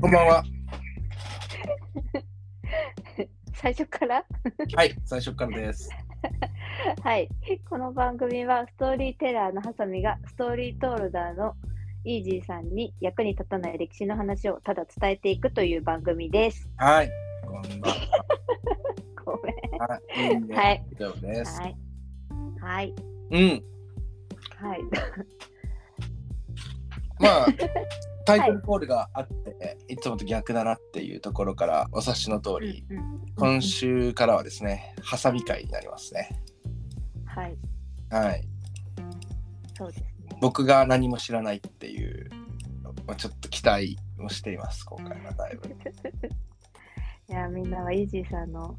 こんばんは。最初から？はい、最初からです。はい。この番組はストーリーテラーのハサミがストーリートールダーのイージーさんに役に立たない歴史の話をただ伝えていくという番組です。はい、こんばん ごめん。は。はい、いいね。はい。以上です。はい。はい。うん、はい。まあ、タイトルコールがあって、い、つもと逆だなっていうところからお察しの通り、うんうん今週からはですね、ハサミ会になりますね。はい。はい。そうですね。僕が何も知らないっていう、まあちょっと期待をしています、今回はだいぶ。いや、みんなはイージーさんの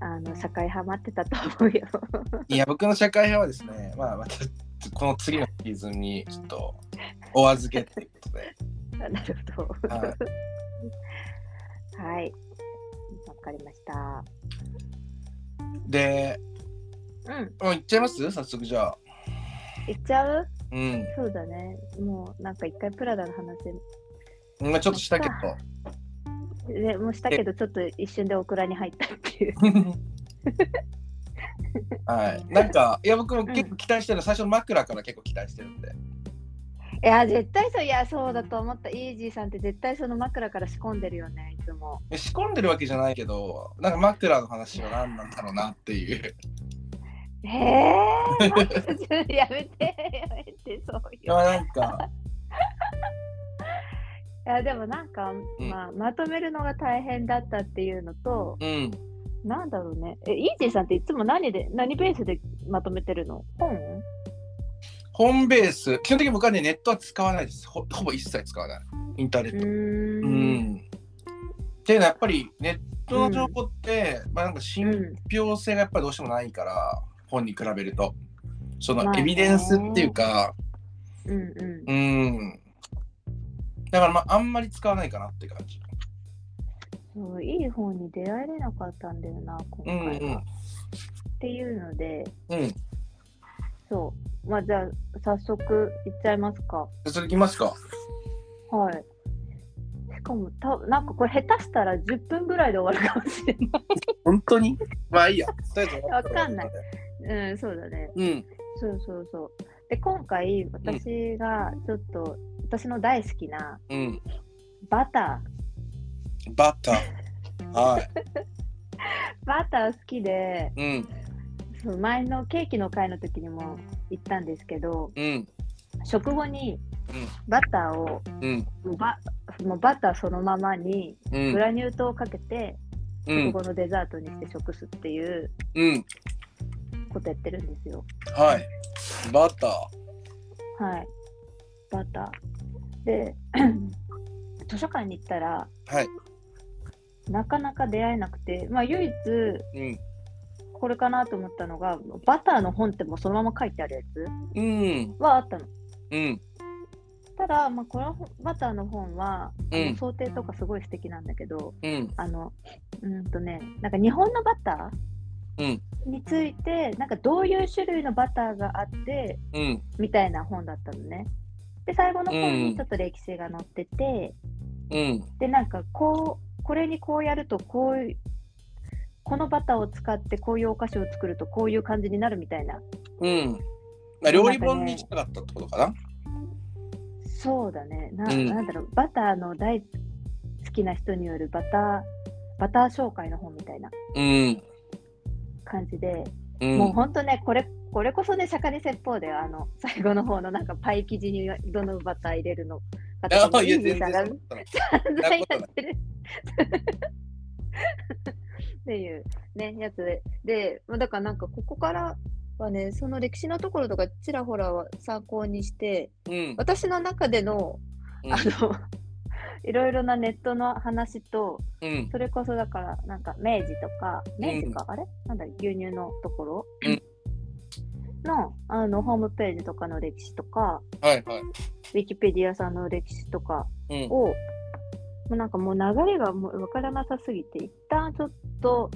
あの社会ハマってたと思うよ。いや、僕の社会派はですね、まあ、またこの次のシーズンにちょっとお預けっていうことで。なるほど。ははい。わかりました。で、うん。もう行っちゃいます？早速じゃあ。いっちゃう？うん。そうだね。もうなんか一回プラダの話まあちょっとしたけど。でもうしたけど、ちょっと一瞬でオクラに入ったっていう。はい。なんか、いや、僕も結構期待してる、最初の枕から結構期待してるんで。いや、絶対そう、いや、そうだと思った。イージーさんって絶対その枕から仕込んでるよね、いつも。仕込んでるわけじゃないけど、なんか枕の話は何なんだろうなっていう。へえー、やめて、やめて、そういう。いや、なんか、いや、でもなんか、うんまあ、まとめるのが大変だったっていうのと、うん。なんだろうね。え、イージーさんっていつも何で、何ベースでまとめてるの？本？本ベース、基本的に僕はね、ネットは使わないです。ほほぼ一切使わない。インターネット。うんん。っていうのはやっぱりネットの情報って、まあなんか信憑性がやっぱりどうしてもないから、本に比べると。そのエビデンスっていうか、うんうん。うん。だからまああんまり使わないかなって感じ。そういい本に出会えれなかったんだよな、今うん回は。うん。っていうので、うん。そう。まあ、じゃあ、早速いっちゃいますか。じゃあそれいきますか。はい。しかも、たなんかこれ下手したら10分ぐらいで終わるかもしれない。本当に？まあいいや。わかんない。うん、そうだね。うん。そうそうそう。で、今回、私がちょっと、私の大好きなうん。バタバター。はい。ー。バター好きで、うん。そう前のケーキの会の時にも言ったんですけど、うん。食後にうん。バターをうん。バもうバターそのままにうんグ。ラニュー糖をかけて、うん。食後のデザートにして食すっていううん。ことやってるんですよ。はい。バタはい。バター。で、図書館に行ったら、ー。はい。なかなか出会えなくて、まあ唯一うん。これかなと思ったのが、バターの本ってもうそのまま書いてあるやつうん。はあったの。うん。ただ、まあ、このバターの本は、あうんの想定とかすごい素敵なんだけど、うん。あの、うんとね、なんか日本のバタうん。ーについて、なんかどういう種類のバターがあって、うん。みたいな本だったのね。で、最後の本うんにちょっと歴史が載ってて、うん。で、なんかこう、これにこうやると、こういう、このバターを使ってこういうお菓子を作るとこういう感じになるみたいな。うん。まあ、料理本に近かったってことかな。そうだね。な,、うんなんだろう、バターの大好きな人によるバター、バター紹介の本みたいなうん。感じで、うん。もう本当ね、これ、これこそね、釈迦に説法で、あの、最後の方のなんかパイ生地にどのバター入れるのかとかもイージーさんがやってる。っていうね、やつで。で、まあだからなんかここからはね、その歴史のところとかちらほらは参考にして、うん。私の中での、うんあの、いろいろなネットの話と、うん。それこそだから、なんか明治とか、明治か、あれ？なんだ、牛乳のところ、うんのあのホームページとかの歴史とか、はいはい。ウィキペディアさんの歴史とかうん。を、もうなんかもう流れがもう分からなさすぎて、一旦ちょっと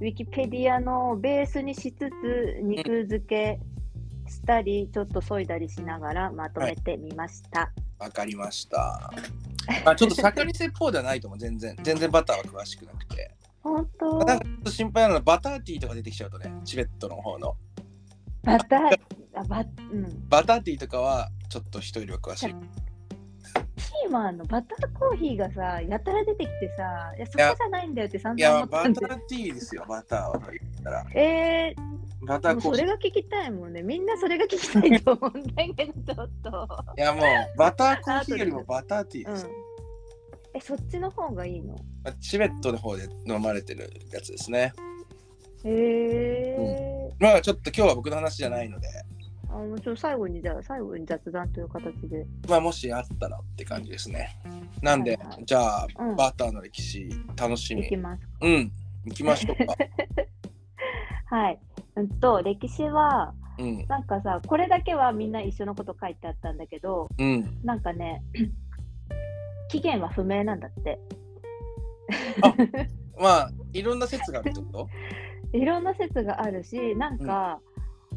ウィキペディアのベースにしつつ、肉付けしたり、ちょっと削いだりしながらまとめてみました。わかりました。あちょっと盛り説法ではないと思う、全然。全然バターは詳しくなくて。本当なんかちょっと心配なのはバターティーとか出てきちゃうとね、チベットの方の。バター、あバうん。バターティーとかはちょっと人よりは詳しい。ピーマンのバターコーヒーがさ、やたら出てきてさ、いや、そこやじゃないんだよって散いや、々思ったんで。バターティーですよ、バターは言ったら。えー、バターコーヒー。それが聞きたいもんね。みんなそれが聞きたいと思うんだけど、ちょっと。いや、もうバターコーヒーよりもバターティーです。うん。え、そっちの方がいいの？まあチベットの方で飲まれてるやつですね。へえまあちょっと今日は僕の話じゃないので、あもうちょっと最後にじゃあ最後に雑談という形で。まあもしあったらって感じですね。なんで、はいはいじゃあ、うんバターの歴史楽しみいき。ます。うん、行きましょうか。はい。うんと、歴史は、うん、なんかさ、これだけはみんな一緒のこと書いてあったんだけど、うん。なんかね、期限は不明なんだって。まあいろんな説があるってこと？いろんな説があるし、なんか、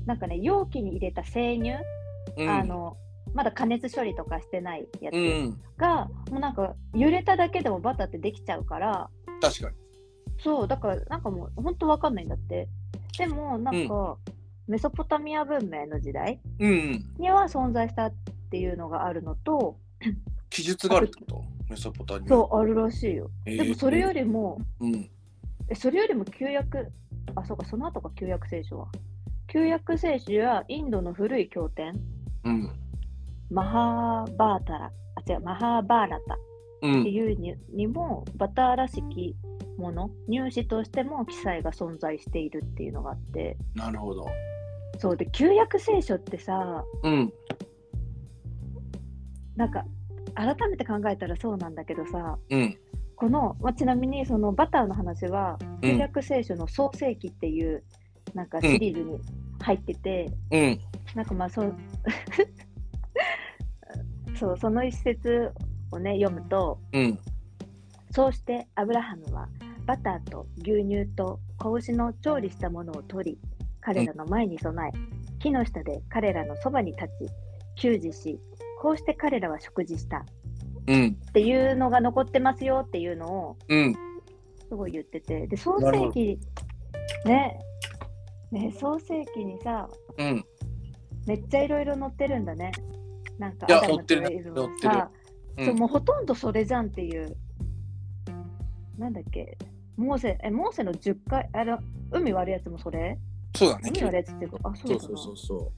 なんかね、容器に入れた生乳、うん、あの、まだ加熱処理とかしてないやつうん、が、もうなんか揺れただけでもバターってできちゃうから、確かに。そう、だからなんかもう本当わかんないんだって。でもなんか、メソポタミア文明の時代うん、うん。には存在したっていうのがあるのと、記述があるってこと？メソポタミア。そう、あるらしいよ。えーでもそれよりも、うん、えそれよりも旧約、あ、そうか、その後か、旧約聖書は。旧約聖書やインドの古い経典、うん、マハーバータラ、あ、違う、マハーバーラタ。うん。っていうににも、バターらしきもの、入試としても記載が存在しているっていうのがあって、なるほど。そうで、旧約聖書ってさ、うん、なんか、改めて考えたらそうなんだけどさ、うん、この、まあ、ちなみにそのバターの話は、うん。旧約聖書の創世記っていう、なんかシリーズに入ってて、うん、なんかまあそう、そう、その一節をね、読むと、うん、そうしてアブラハムはバターと牛乳と子牛の調理したものを取り、彼らの前に備え、木の下で彼らのそばに立ち、給仕し、こうして彼らは食事した。うん、っていうのが残ってますよっていうのをうん。すごい言ってて、で、創世記、ね、ね、創世記にさ、うん、めっちゃいろいろ載ってるんだね。なんか、アダム載ってるねとエうんそう、もうほとんどそれじゃんっていう。なんだっけ、モーセ、え、モーセの10回、あれ、海割るやつもそれ？そうだね。海割るやつっていうか、あ、そそう。そうそうそう。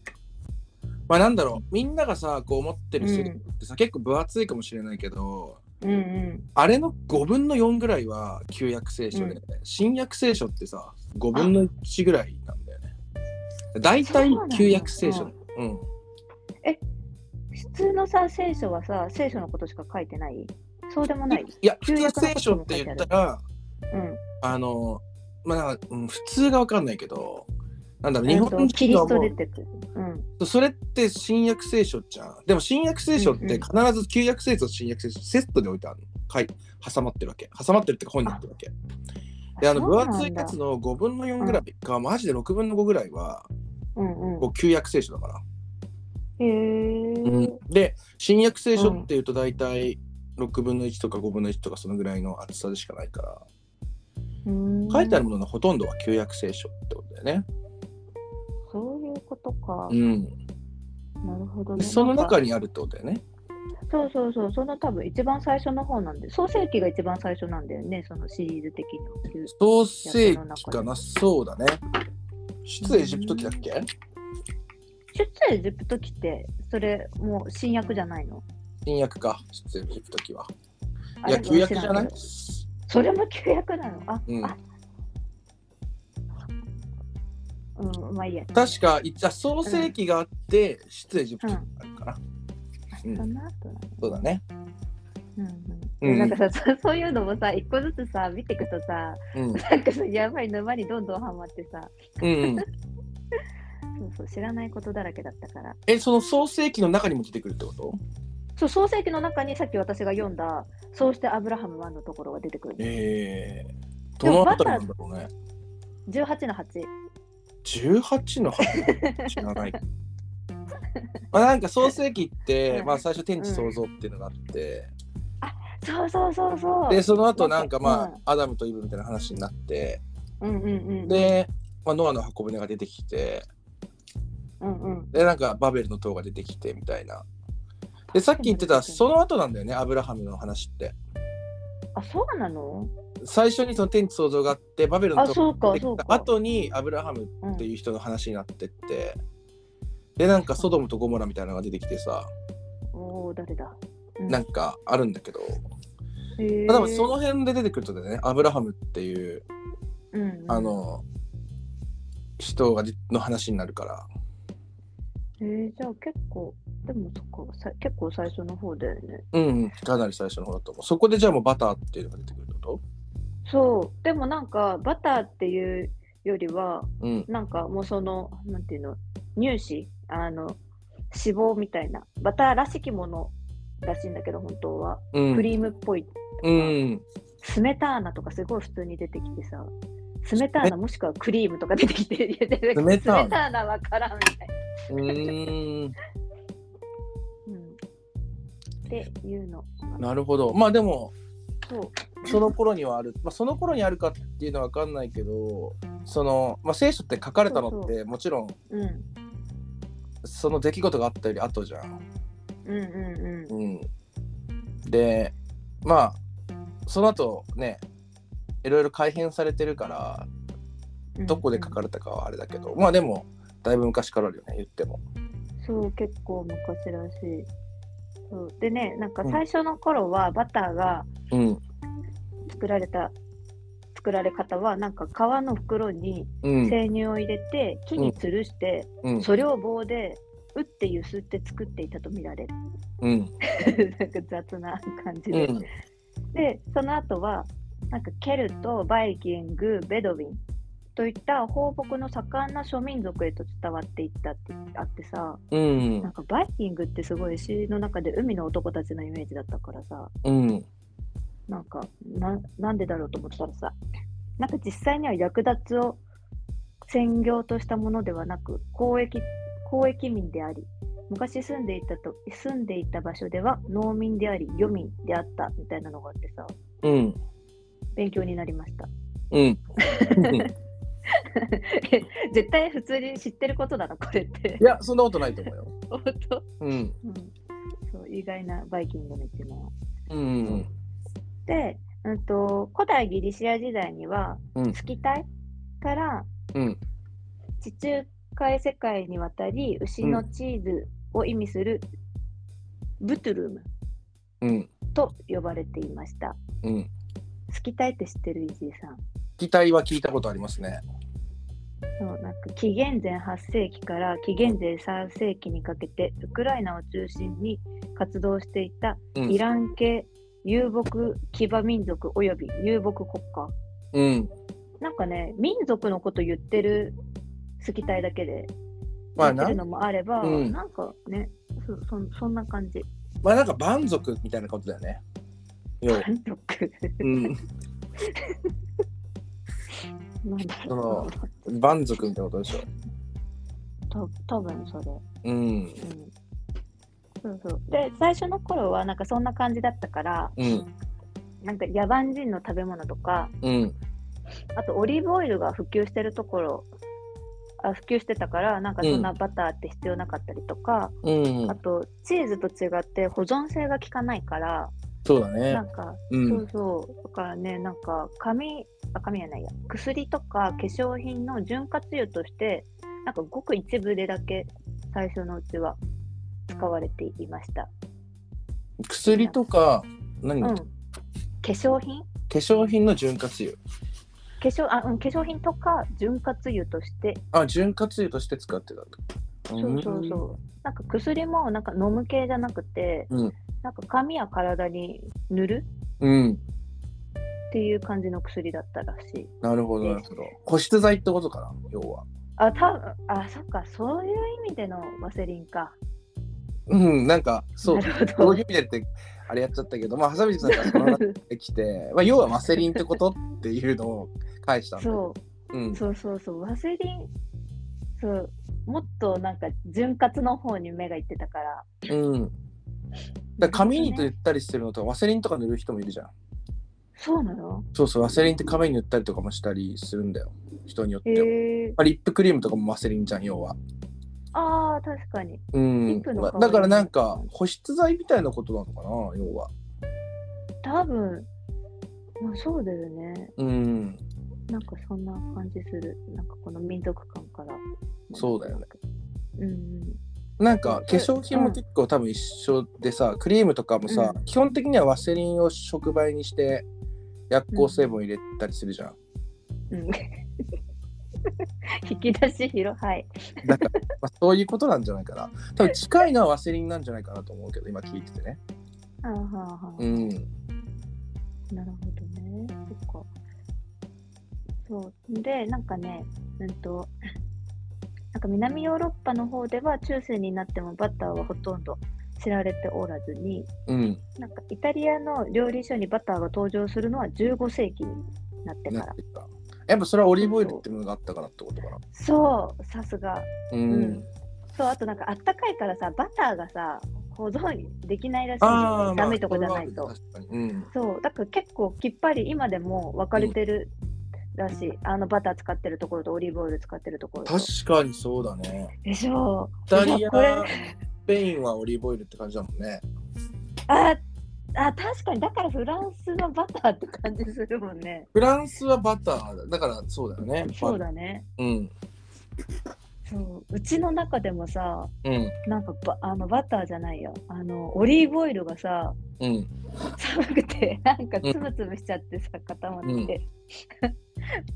まあなんだろう、みんながさ、こう思ってるセリフってさ、結構分厚いかもしれないけど、うんうん。あれの5分の4ぐらいは旧約聖書で、うん新約聖書ってさ、5分の1ぐらいなんだよね。大体そうなんだ旧約聖書。うん。普通のさ、聖書はさ、聖書のことしか書いてない？そうでもない？いや、普旧通約の聖書って言ったら、うん。あの、まあ普通が分かんないけど、なんだろう、日えっと本キリスト出てくる。うん。それって新約聖書じゃん。でも新約聖書って必ず旧約聖書と新約聖書セットで置いてあるの。はい、挟まってるわけ。挟まってるってか本になってるわけ。で、あの分厚いやつの5分の4ぐらいか、マジで6分の5ぐらいは、うんこう旧約聖書だから。うん。で、新約聖書っていうと大体6分の1とか5分の1とかそのぐらいの厚さでしかないから、うん書いてあるもののほとんどは旧約聖書ってことだよね。いうことか。うん。なるほどね。でその中にあるってことだよね。そうそうそう、その多分一番最初の方なんで、創世記が一番最初なんだよね、そのシリーズ的には。創世記かな、そうだね。出エジプト記だっけ？出エジプト記って、それもう新約じゃないの？新約か、出エジプト記は。いや、旧約じゃない？それも旧約なの？あ、うんあ、うん、まあいいや。確か、いあ創世記があって、出エジプト記があるかな。うんそうだね。うんううんん、なんかさ、そそういうのもさ、一個ずつさ、見ていくとさ、うん。なんかさ、やばい沼にどんどんハマってさ、うんうん、そうそう、知らないことだらけだったから。え、その創世記の中にも出てくるってこと？そう、創世記の中にさっき私が読んだ、そうしてアブラハム1のところが出てくる。ええー。どのあたりなんだろうね。18の8。18の8知らない？まあなんか創世記って、うんまあ最初天地創造っていうのがあって、そうそうそうそう。でその後なんかまあ、うんアダムとイブみたいな話になってうんうんうん。、で、まあ、ノアの箱舟が出てきてうんうん。でなんかバベルの塔が出てきてみたいなでさっき言ってたその後なんだよねアブラハムの話ってあ、そうなの？最初にその天地創造があってバベルのあ、塔そうか、後にアブラハムうんっていう人の話になってって、でなんかソドムとゴモラみたいなのが出てきてさおお、誰だ？うん。なんかあるんだけど、へー。まあ多分その辺で出てくるとねアブラハムっていううんうん。あ、の人がの話になるから。えー、じゃあ結構、でもそっか、さ結構最初の方だよね。うんうん。かなり最初の方だと思う。そこでじゃあもうバターっていうのが出てくるってこそう、でもなんか、バターっていうよりは、とうん。なんかもうその、なんていうの、乳脂、あの、脂肪みたいな、バターらしきものらしいんだけど、本当は。うん。クリームっぽい。うんスメターナとかすごい普通に出てきてさ、スメターナもしくはクリームとか出てきて、ススメターナ。スメターナわからんみたいな。っていうの。なるほどまあでもそう。その頃にはある、まあ、その頃にあるかっていうのは分かんないけどその、まあ、聖書って書かれたのってもちろんうん。その出来事があったより後じゃん。うんうんうん。うん、でまあその後ねいろいろ改変されてるからどこで書かれたかはあれだけど、まあでもだいぶ昔からあるよね言っても。そう、結構昔らしい。そう。でね、なんか最初の頃はバターがうん。作られた、作られ方は、なんか革の袋にうん。生乳を入れて、木に吊るして、うん。それを棒で打ってゆすって作っていたと見られる。うん。なんか雑な感じで。うん。で、その後は、なんかケルト、バイキング、ベドウィンといった放牧の盛んな諸民族へと伝わっていったってあってさ、うん。なんかバイキングってすごい詩の中で海の男たちのイメージだったからさ、うん。なんかななんでだろうと思ったらさ、なんか実際には略奪を専業としたものではなく、交易交易民であり、昔住んでいたと住んでいた場所では農民であり、漁民であったみたいなのがあってさ、うん。勉強になりました。うん 絶対普通に知ってることだな、これってい。やそんなことないと思うよ。本当、うんうん、そう意外なバイキングの一面を。うんで、うんと、古代ギリシア時代には、うんスキタイからうん地中海世界に渡り、牛のチーズを意味するブトゥルムうんと呼ばれていました。うんスキタイって知ってるイジーさん？期待は聞いたことありますね。そうなんか紀元前8世紀から紀元前3世紀にかけてウクライナを中心に活動していたうん。イラン系遊牧騎馬民族および遊牧国家。うん。なんかね民族のこと言ってるスキタイだけでまあな言ってるのもあれば、うん。なんかねそそそんな感じ。まあなんか蛮族みたいなことだよね。要は。民族？うん なんだその蛮族みたいなことでしょ。た多分それ。うん。うん。そうそう。で最初の頃はなんかそんな感じだったからうん。なんか野蛮人の食べ物とかうん。あとオリーブオイルが普及してるところあ普及してたからなんかそんなバターって必要なかったりとか、うん。あとチーズと違って保存性が効かないからそうだね。な。んか、うん。そうそう。だからねなんか紙あ紙やないや薬とか化粧品の潤滑油としてなんかごく一部でだけ最初のうちは使われていました。薬とか何、うん、化化粧品？粧品の潤滑油。化粧あ、うん、化粧品とか潤滑油としてあ潤滑油として使ってたんだ。そうそうそう。なんか薬もなんか飲む系じゃなくて、うんなんか髪や体に塗る？うん。っていう感じの薬だったらしい。なるほどなるほど。保湿剤ってことかな？要は。あ、たあ、そっか、そういう意味でのワセリンか。うんなんかそう。なるこほど。ういう意味でってあれやっちゃったけど、まあ、ハサミツさんがその中できて、まあ、要はワセリンってことっていうのを返したんだよ。そうう、ん。そうそうそう、ワセリン、そう、もっとなんか潤滑の方に目がいってたから。うん。だから髪に塗ったりしてるのとかワセリンとか塗る人もいるじゃん。そうなの？そうそう、ワセリンって髪に塗ったりとかもしたりするんだよ。人によっては。あ、リップクリームとかもワセリンじゃん、要は。ああ、確かに。うんだからなんか保湿剤みたいなことなのかな要は多分、まあそうだよね。うんなんかそんな感じする。なんかこの民族感から。そうだよね。うん。なんか化粧品も結構多分一緒でさクリームとかもさ、うん基本的にはワセリンを触媒にして薬効成分入れたりするじゃん、うん。引き出し広はい。だから、まあ、そういうことなんじゃないかな多分近いのはワセリンなんじゃないかなと思うけど今聞いててねはあはあはあうんなるほどね。そっか。そう。で、なんかね、うんと、なんか南ヨーロッパの方では中世になってもバターはほとんど知られておらずに、うんなんかイタリアの料理書にバターが登場するのは15世紀になってからやっぱそれはオリーブオイルってものがあったからってことかなそう、さすが。うん、うんそう、あとなんかあったかいからさ、バターがさ、保存できないらしいんだああ、よね。寒いとこじゃないと。確かに、うん、そう、だから結構きっぱり今でも分かれてるらしい。あのバター使ってるところとオリーブオイル使ってるところと。確かにそうだねでしょイタリアペインはオリーブオイルって感じだもんねああ、確かに、だからフランスのバターって感じするもんね。フランスはバターだだからそうだよねそうだね。うんそううちの中でもさ、うんなんかバあのバターじゃないよ。あのオリーブオイルがさ、うん寒くて、なんかつぶつぶしちゃってさ、固まって。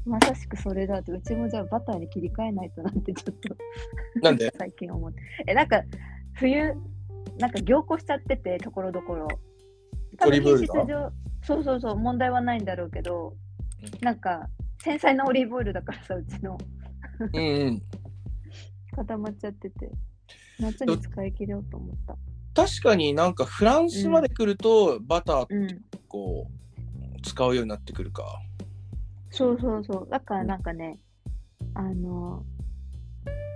まさしくそれだって、うちもじゃあバターに切り替えないとなんてちょっとなんで？最近思って。え、なんか冬、なんか凝固しちゃってて、ところどころ。オリーブオイルが？多分品質上そうそうそう、問題はないんだろうけど、うなんか繊細なオリーブオイルだからさ、うちのうんうん固まっちゃってて、夏に使い切ろうと思った。確かになんかフランスまで来るとバターうん。こう使うようになってくるかそうそうそう。だからなんかね、あの、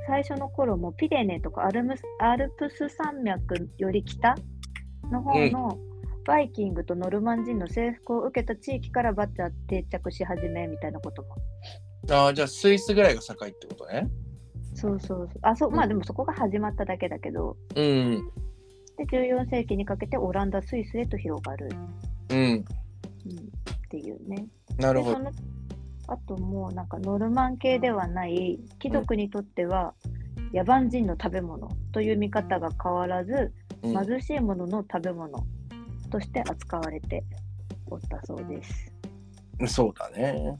最初の頃もピレネとかアルムスアルプス山脈より北の方のバイキングとノルマン人の征服を受けた地域からバッター定着し始めみたいなことも。ああじゃあスイスぐらいが境ってことね。そうそうそう。あ、そう、まあでもそこが始まっただけだけど、うん。で、14世紀にかけてオランダ、スイスへと広がる、うん。うん、っていうね。なるほどあともうなんかノルマン系ではない貴族にとっては野蛮人の食べ物という見方が変わらずうん。貧しいものの食べ物として扱われておったそうです。そうだね。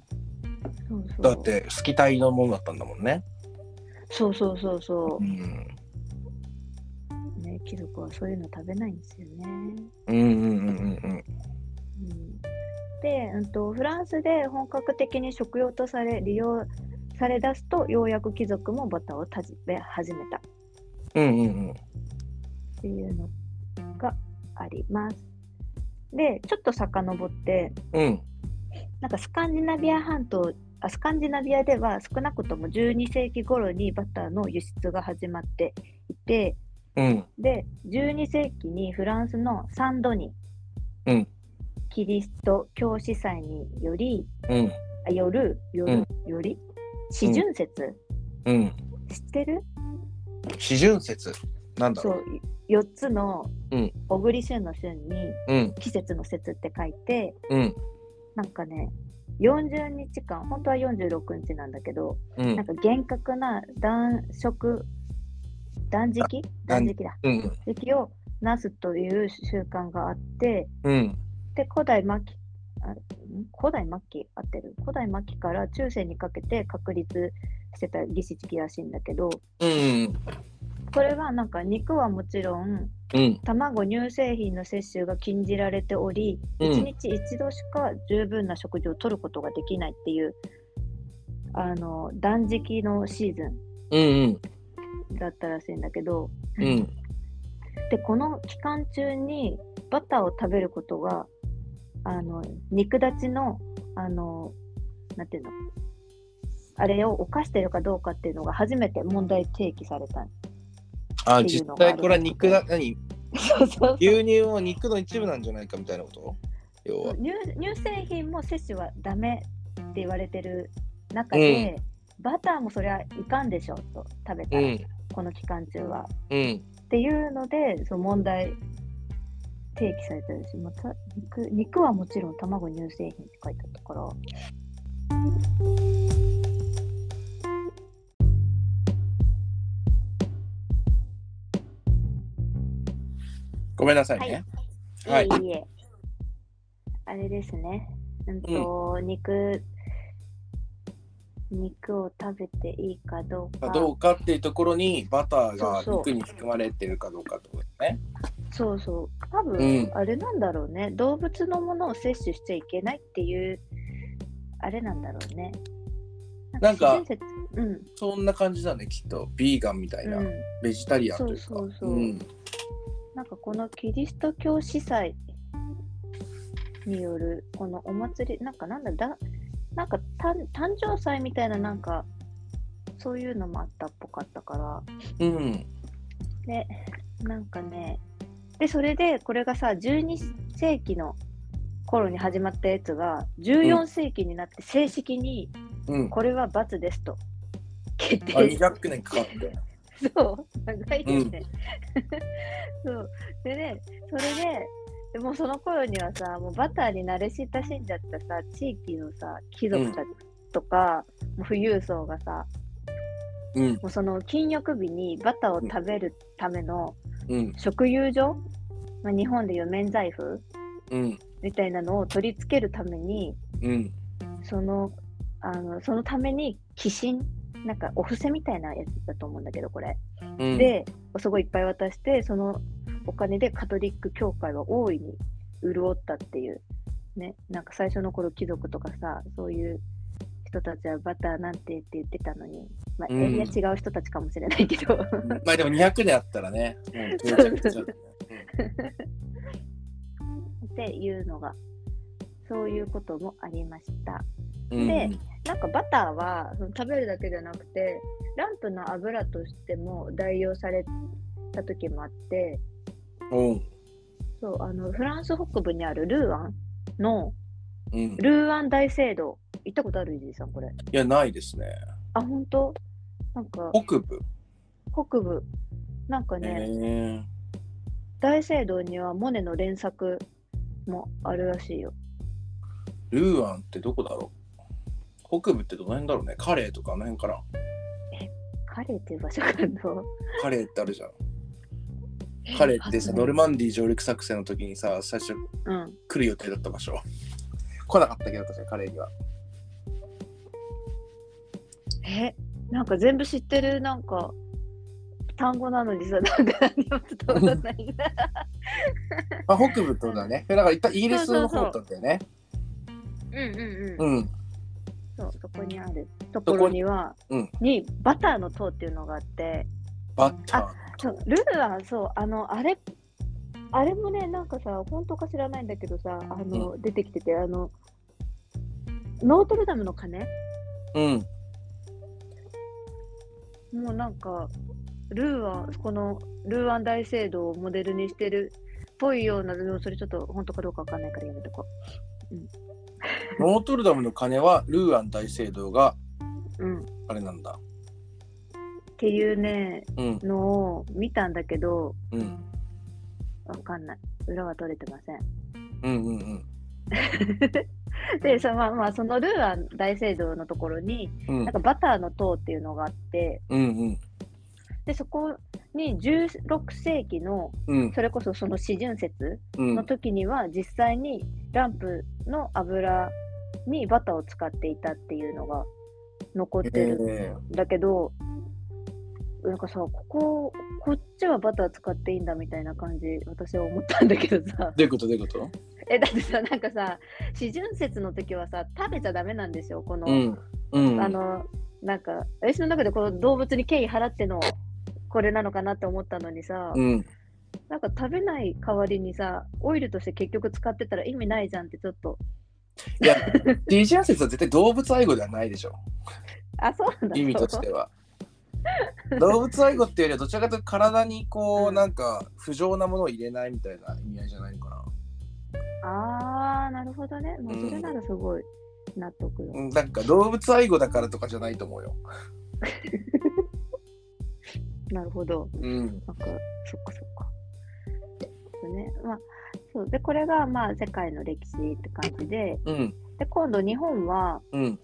そうそう。だって好き体のものだったんだもんね。そうそうそうそう。ん。う、ね。貴族はそういうの食べないんですよね。うんうんうんうんうん、で、うんと、フランスで本格的に食用とされ利用され出すとようやく貴族もバターを食べ始めた。うんうんうんっていうのがあります。で、ちょっと遡って、うん。なんかスカンジナビア半島、あスカンジナビアでは少なくとも12世紀頃にバターの輸出が始まっていて、うん。で、12世紀にフランスのサンドニ、うんキリスト教司祭により、うん。あよる、よる、より、四旬節、うん。知ってる？四旬節。なんだそろう。う、4つのうん。小栗旬の旬にうん。季節の節って書いて、うん。なんかね、40日間、本当は46日なんだけど、うん。なんか厳格な断食、断食？断食だ。うん。断食をなすという習慣があって、うんで、古代末期、あん？古代末期合ってる？古代末期から中世にかけて確立してた儀式らしいんだけど、うんこれはなんか肉はもちろん、うん。卵、乳製品の摂取が禁じられており、うん。1日1度しか十分な食事を取ることができないっていうあの断食のシーズうんンだったらしいんだけど、うんうん。でこの期間中にバターを食べることがあの肉立ちのあのなんていうの？あれを犯してるかどうかっていうのが初めて問題提起された。あ、ある際これは肉だ、何？そうそう牛乳も肉の一部なんじゃないかみたいなこと？要は。乳乳製品も摂取はダメって言われてる中で、バターもそりゃいかんでしょと食べたら、うん。この期間中は。うん。っていうので、その問題提起されてるし、また肉肉はもちろん卵乳製品って書いてあったから、ごめんなさいね。はいいえいえ。あれですね。うんと、肉、肉を食べていいかどうか。どうかっていうところにバターが肉に含まれてるかどうかってことですね。そうそう。多分、うんあれなんだろうね。動物のものを摂取しちゃいけないっていう、あれなんだろうね。なんかうん。そんな感じだね、きっと。ビーガンみたいな。うん。ベジタリアンというか。そうそうそうんなんかこのキリスト教司祭によるこのお祭り、なんかなんだ、だなんか誕誕生祭みたいななんかそういうのもあったっぽかったから、うん。で、なんかね、で、それでこれがさ、12世紀の頃に始まったやつが、14世紀になって正式にうん。これは罰ですと決あ、定し200年かかって。そう、長いですね。そう。でね、それで、でもうその頃にはさ、もうバターに慣れ親しんじゃったさ、地域のさ、貴族たちとか、もう富裕層がさ、うん。もうその禁欲日にバターを食べるためのうん。食友所、まあ、日本でいう免罪符うん。みたいなのを取り付けるために、うん。その、あの、そのために寄進、なんかお布施みたいなやつだと思うんだけど、これ。うん、で、すごいいっぱい渡して、そのお金でカトリック教会は大いに潤ったっていう、ね、なんか最初の頃貴族とかさ、そういう人たちはバターなんてって言ってたのに、まあ、うんいや違う人たちかもしれないけど、まあでも200年あったらね。っていうのが、そういうこともありました。うんでなんかバターはその食べるだけじゃなくて、ランプの油としても代用された時もあって、うん。そう、あの、フランス北部にあるルーアンのうん。ルーアン大聖堂。行ったことあるイジーさん、これ。いや、ないですね。あ、本当？なんか、北部？北部。なんかへね、え大聖堂にはモネの連作もあるらしいよ。ルーアンってどこだろう？北部ってどの辺だろうね？カレーとかあの辺かなカレーっていう場所があるのカレーってあるじゃん。カレーってさ、ノルマンディー上陸作戦の時にさ、最初うん。来る予定だった場所。来なかったけど、確かにカレーには。え、なんか全部知ってる、なんか、単語なのにさ、なんか何も伝わらないんだ。まあ、北部ってことだね。だから一旦イギリスの方だったよね。うんうんうん。うん。そう、そこにあるところには、うんにバターの塔っていうのがあって、バッタそうルーはそう、あの、あれ、あれもね、なんかさ、本当か知らないんだけどさ、あの、出てきてて、あの、ノートルダムの鐘？ー。うん。もうなんか、ルーは、このルーアン大聖堂をモデルにしてるっぽいような、でもそれちょっと本当かどうかわかんないからやめとこノートルダムの鐘はルーアン大聖堂がう。うん。っあれなんだ。ていうね、うん。のを見たんだけど、うん。わかんない。裏は取れてません。うんうんうん。で、そまあまあ、そのルーアン大聖堂のところに、うんなんかバターの塔っていうのがあって、うんうんで、そこに16世紀の、うんそれこそその四旬節うんの時には、実際にランプの油にバターを使っていたっていうのが残ってるんえだけど、なんかさ、ここ、こっちはバター使っていいんだみたいな感じ、私は思ったんだけどさー、どういうこと？どういうこと？え、だってさ、なんかさ、四旬節の時はさ、食べちゃダメなんですよ、この、うんうんあの、なんか、私の中でこの動物に敬意払ってのこれなのかなって思ったのにさ、うんなんか食べない代わりにさ、オイルとして結局使ってたら意味ないじゃんってちょっと、いや、ディジャン説は絶対動物愛護ではないでしょ。あ、そうなんだ。意味としては。動物愛護っていうよりはどちらかというと体にこう、うんなんか不浄なものを入れないみたいな意味合いじゃないのかな。ああ、なるほどね。もうそれならすごい納得よ。うんなんか動物愛護だからとかじゃないと思うよ。なるほど。うん。なんか、そっかそっか。ね。まあ、そう。で、これが、まあ、世界の歴史って感じで、うん。で、今度日本は、うん。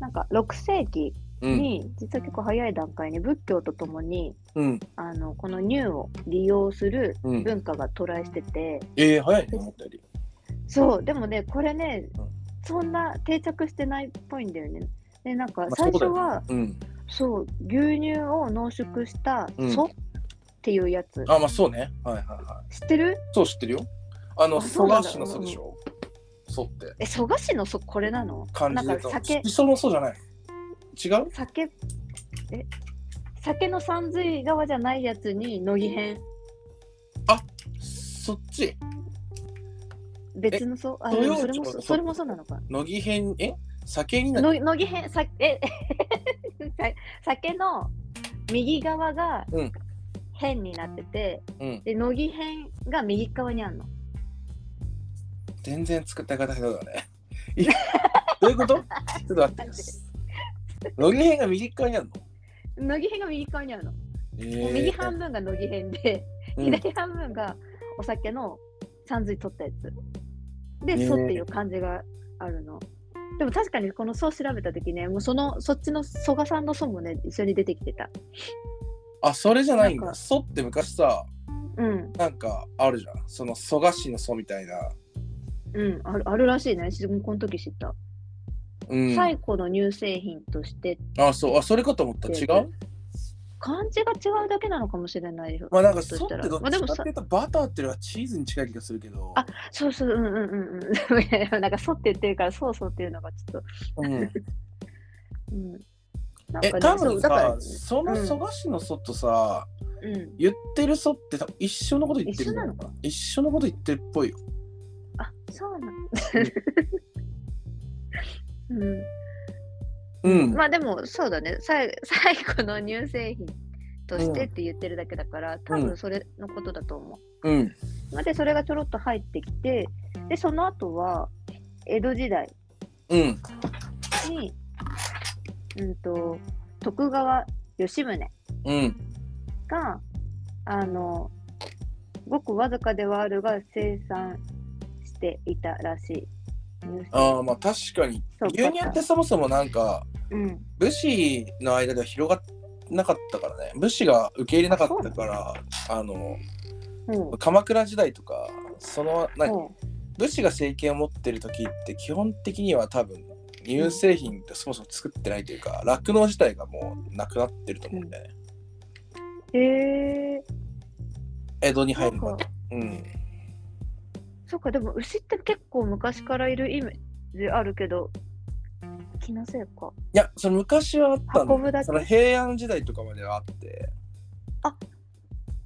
なんか、6世紀うん。に、実は結構早い段階に仏教とともに、うん。あの、この乳を利用するうん。文化が渡来してて、えー、早いね、思ったより。そう、でもね、これねうん、そんな定着してないっぽいんだよね。で、なんかまあ最初そうだよは、うん。そう、牛乳を濃縮したうん蘇っていうやつ。あ、まあそうね。はいはいはい。知ってる？そう知ってるよ。あの、蘇我氏の蘇でしょ？蘇って。え、蘇我氏の蘇これなの？なん。か酒、磯の蘇じゃない。違う？酒、え、酒の三髄側じゃないやつに乃木編。そっち？別の蘇あ、蘇でもそれもそれもそうなのか。乃木編、え？酒になる？の乃木編、さえ、さ酒の右側がうん変になってて、うん。で、乃木編が右側にあるの。全然作った方下手だね。いどういうこと？ちょっと待って。乃木編が右側にあるの？乃木編が右側にあるの。えー右半分が乃木編で、うん左半分がお酒の三髄取ったやつ。で、ねえ蘇っていう漢字があるの。でも確かにこの蘇調べたときね、もうその、そっちの蘇我さんの蘇もね、一緒に出てきてた。あ、それじゃないんだ。なんか蘇って昔さ、うん、なんかあるじゃん。その蘇我氏の蘇みたいな。うん、あるあるらしいね。私もこの時知った。うん。最古の乳製品としてあ、そう。あ、それかと思った。違う？漢字が違うだけなのかもしれないよ。まあなんかひょ蘇ってたらどっちかまあでもさっていうとバターっていうのはチーズに近い気がするけど。あそうそう、うんうんうんうん。なんか、そうって言ってるから、そうそうっていうのがちょっと。うん。うん。なんえ、多分そうだからさ、、そのうん蘇我氏の蘇とさ、うん。言ってる蘇って多分一緒のこと言ってる一緒なのか一緒のこと言ってるっぽいよ。あ、そうなんうん。うん。まあでも、そうだね。最 最後の乳製品としてって言ってるだけだから、多分それのことだと思う。うん。まあで、それがちょろっと入ってきて、で、その後は、江戸時代うん。に、うんと、徳川吉宗うん。が、あの、ごくわずかではあるが生産していたらしい。ああ、まあ確かに。牛乳ってそもそもなんか、うん。武士の間では広がっなかったからね。武士が受け入れなかったから、あの、ほう鎌倉時代とか、その、何ほ武士が政権を持ってる時って基本的には多分乳製品ってそもそも作ってないというか酪農自体がもうなくなってると思うんだよね、え江戸にー。入るまでうんそっか、でも牛って結構昔からいるイメージあるけど、気のせいか。いやその昔はあった運ぶだけ？のその平安時代とかまではあって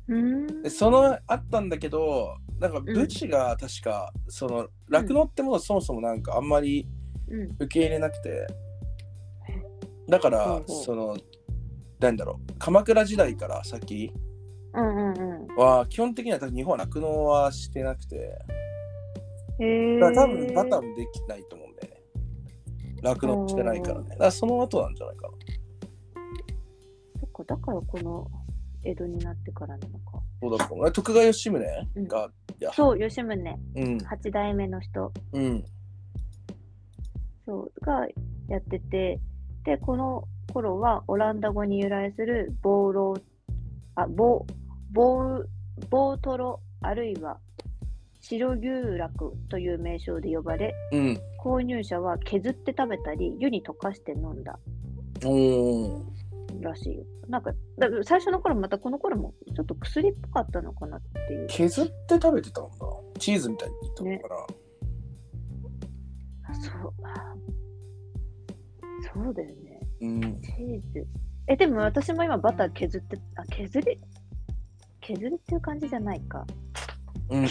うーんで。そのあったんだけどなんか武士が確か、その酪農ってものそもそもなんかあんまりうん。受け入れなくてだから、ほうほうそのなんだろう鎌倉時代から先うんうんうん。は基本的には多分日本は酪農はしてなくて。だから多分バターもできないと思うんで、ね、酪農してないからね。だからその後なんじゃないかな。そっか、だからこの江戸になってからなのか。そうだと思う。徳川吉宗が、いやそう、吉宗、うん。八代目の人、うん。そう、がやってて、で、この頃はオランダ語に由来するボーロー、あ、ボー、ボー、ボートロ、あるいは白牛酪という名称で呼ばれ、うん購入者は削って食べたり、湯に溶かして飲んだらしいよ。なんか、だ最初の頃、またこの頃もちょっと薬っぽかったのかなっていう。削って食べてたんだチーズみたいに言ったのかな、あそう、あそうだよね。うんチーズ。え、でも私も今バター削って、あ、削り削りっていう感じじゃないか。うん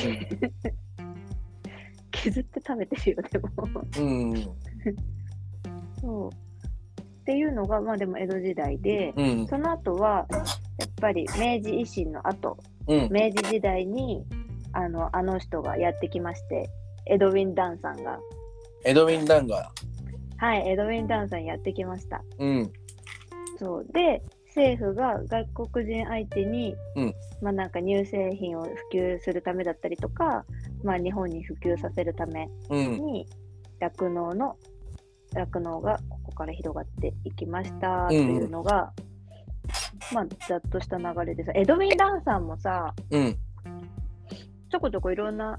削って食べてるよ、でも。うんそう。っていうのが、まあでも江戸時代で、うん。その後は、やっぱり明治維新の後、うん。明治時代に、あの、あの人がやってきまして、エドウィン・ダンさんが、エドウィン・ダンが。はい、エドウィン・ダンさんやってきました。うん。そう。で、政府が外国人相手に、うんまあなんか乳製品を普及するためだったりとか、まあ日本に普及させるためうん。に、酪農の、酪農がここから広がっていきましたっていうのが、まあざっとした流れでさ、エドウィン・ダンさんもさ、うん。ちょこちょこいろんな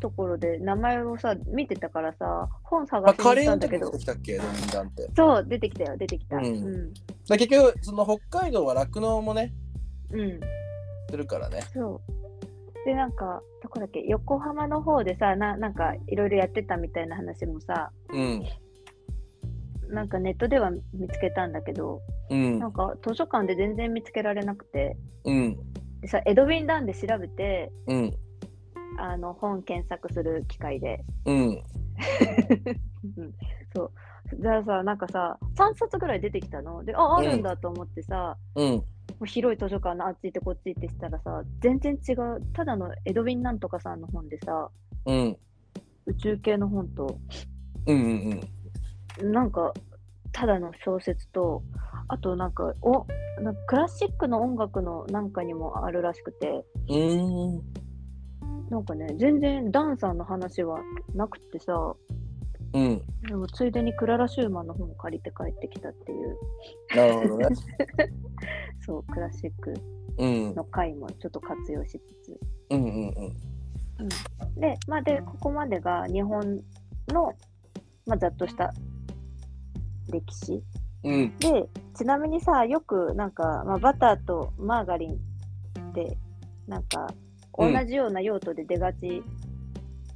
ところで名前をさ、見てたからさ、本探まあ、しにカレーの行ったんだけど時出て、きたっけ、エドウィン・ダンって。そう、出てきたよ、出てきた。ううんん。だ結局、その北海道は酪農もね、うん。するからね。そう。で、なんか、どこだっけ、横浜の方でさ、ななんかいろいろやってたみたいな話もさ、うん。なんかネットでは見つけたんだけど、うんな。んか図書館で全然見つけられなくて、うん。でさ、エドウィン・ダンで調べて、うん。あの本検索する機会で、うん。うんそう。じゃあさ、なんかさ、3冊ぐらい出てきたの？で、あ、あるんだと思ってさ、うん。もう広い図書館のあっち行ってこっち行ってしたらさ、全然違う、ただのエドウィンなんとかさんの本でさ、うん。宇宙系の本と、うん。うん。なんか、ただの小説と、あとなんか、おなんかクラシックの音楽のなんかにもあるらしくて、うん。なんかね、全然ダンさんの話はなくってさ、うん。でもついでにクララ・シューマンの本借りて帰ってきたっていう、なるほどね。そう、クラシックうん。の回もちょっと活用しつつ。うん。うん。で、まあ、で、ここまでが日本の、まあ、ざっとした歴史。うん。で、ちなみにさ、よくなんか、まあ、バターとマーガリンって、なんか、同うんじような用途で出がち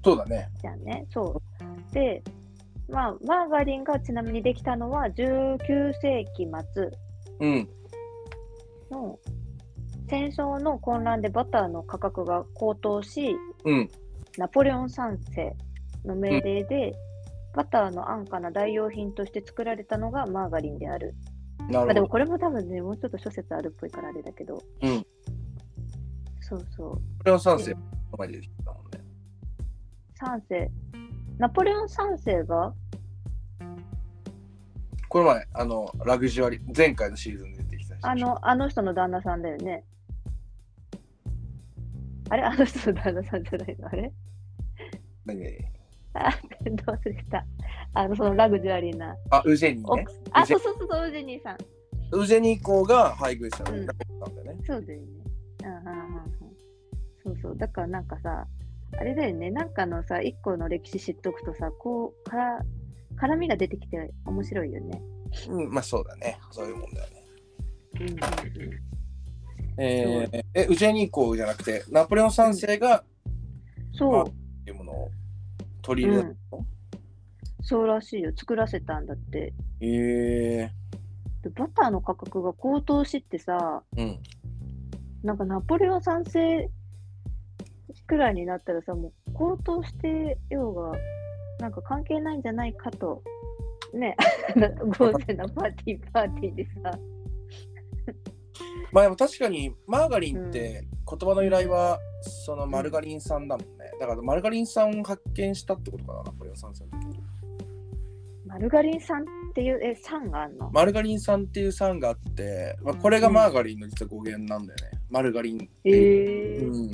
そうだね。じゃんね。そう。で、まあ、マーガリンがちなみにできたのは19世紀末うん。の戦争の混乱でバターの価格が高騰し、うん。ナポレオン3世の命令で、バターの安価な代用品として作られたのがマーガリンである。まあ、なるほど。でもこれも多分ね、もうちょっと諸説あるっぽいからあれだけど。うん。そうそう。これは三世の前で出てきたもんね。3世。ナポレオン3世が？この前、あの、ラグジュアリー、前回のシーズンで出てきた人あ、の、あの人の旦那さんだよね。あれ？あの人の旦那さんじゃないの？あれ？何々あ、どう忘た？あの、そのラグジュアリーな。あ、ウジェニーね。奥あ、そうそうそう、ウジェニーさん。ウジェニー公が配偶者だったんだよね。そうだよね。うんうんうんうん。そうそう。だからなんかさ、あれだよね。なんかのさ、一個の歴史知っとくとさ、こう、から、絡みが出てきて面白いよね。うん、まあそうだね。そういうもんだよね。うんうんうん。えー、え、ウジェニー公じゃなくて、ナポレオン三世がっそう。ていうものを取り入れたの、そうらしいよ。作らせたんだって。えでバターの価格が高騰しってさ、ー、うん。なんかナポレオン賛成くらいになったらさ、もう高騰してようが、なんか関係ないんじゃないかと、ね、豪勢なパーティー、パーティーでさ、まあでも確かにマーガリンって言葉の由来はそのマルガリン酸だもんね。だからマルガリン酸を発見したってことかな、ナポレオン三世の時に。マルガリン酸っていう、え、酸があんの？マルガリン酸っていう酸があって、まあ、これがマーガリンの実は語源なんだよね。マルガリンってえ。ーうん。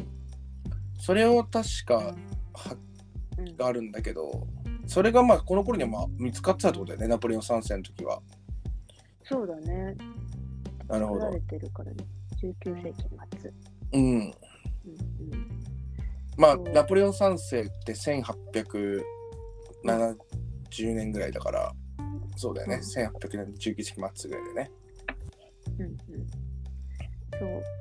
それを確か発うんがあるんだけど、それがまあこの頃にはまあ見つかってたってことだよね、ナポレオン三世の時は。そうだね。なるほど作られ。てるからね。19世紀末。うん。うんうん、まあナポレオン三世って1870年ぐらいだから、そうだよね、うん1800年、19世紀末ぐらいでね。うんうん。そう。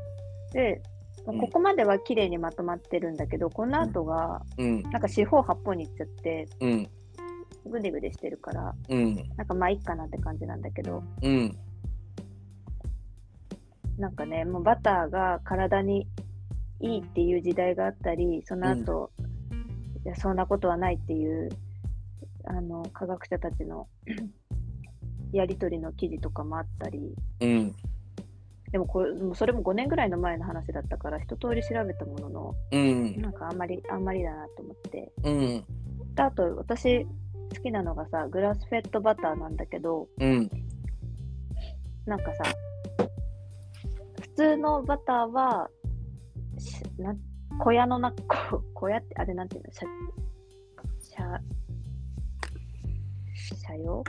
で、ここまでは綺麗にまとまってるんだけど、この後が、うん、なんか四方八方に行っちゃって、うん、ぐでぐでしてるから、うん、なんかまあいいかなって感じなんだけど、うん、なんかね、もうバターが体にいいっていう時代があったり、その後、いやそんなことはないっていうあの科学者たちの やり取りの記事とかもあったり、うん。でもこれもうそれも5年ぐらいの前の話だったから、一通り調べたものの、うん。なんかあんまり、あんまりだなと思って。うん。であと、私、好きなのがさ、グラスフェッドバターなんだけど、うん。なんかさ、普通のバターは、しなん小屋の中、こ 小屋って、あれなんていうの、車、車、車用？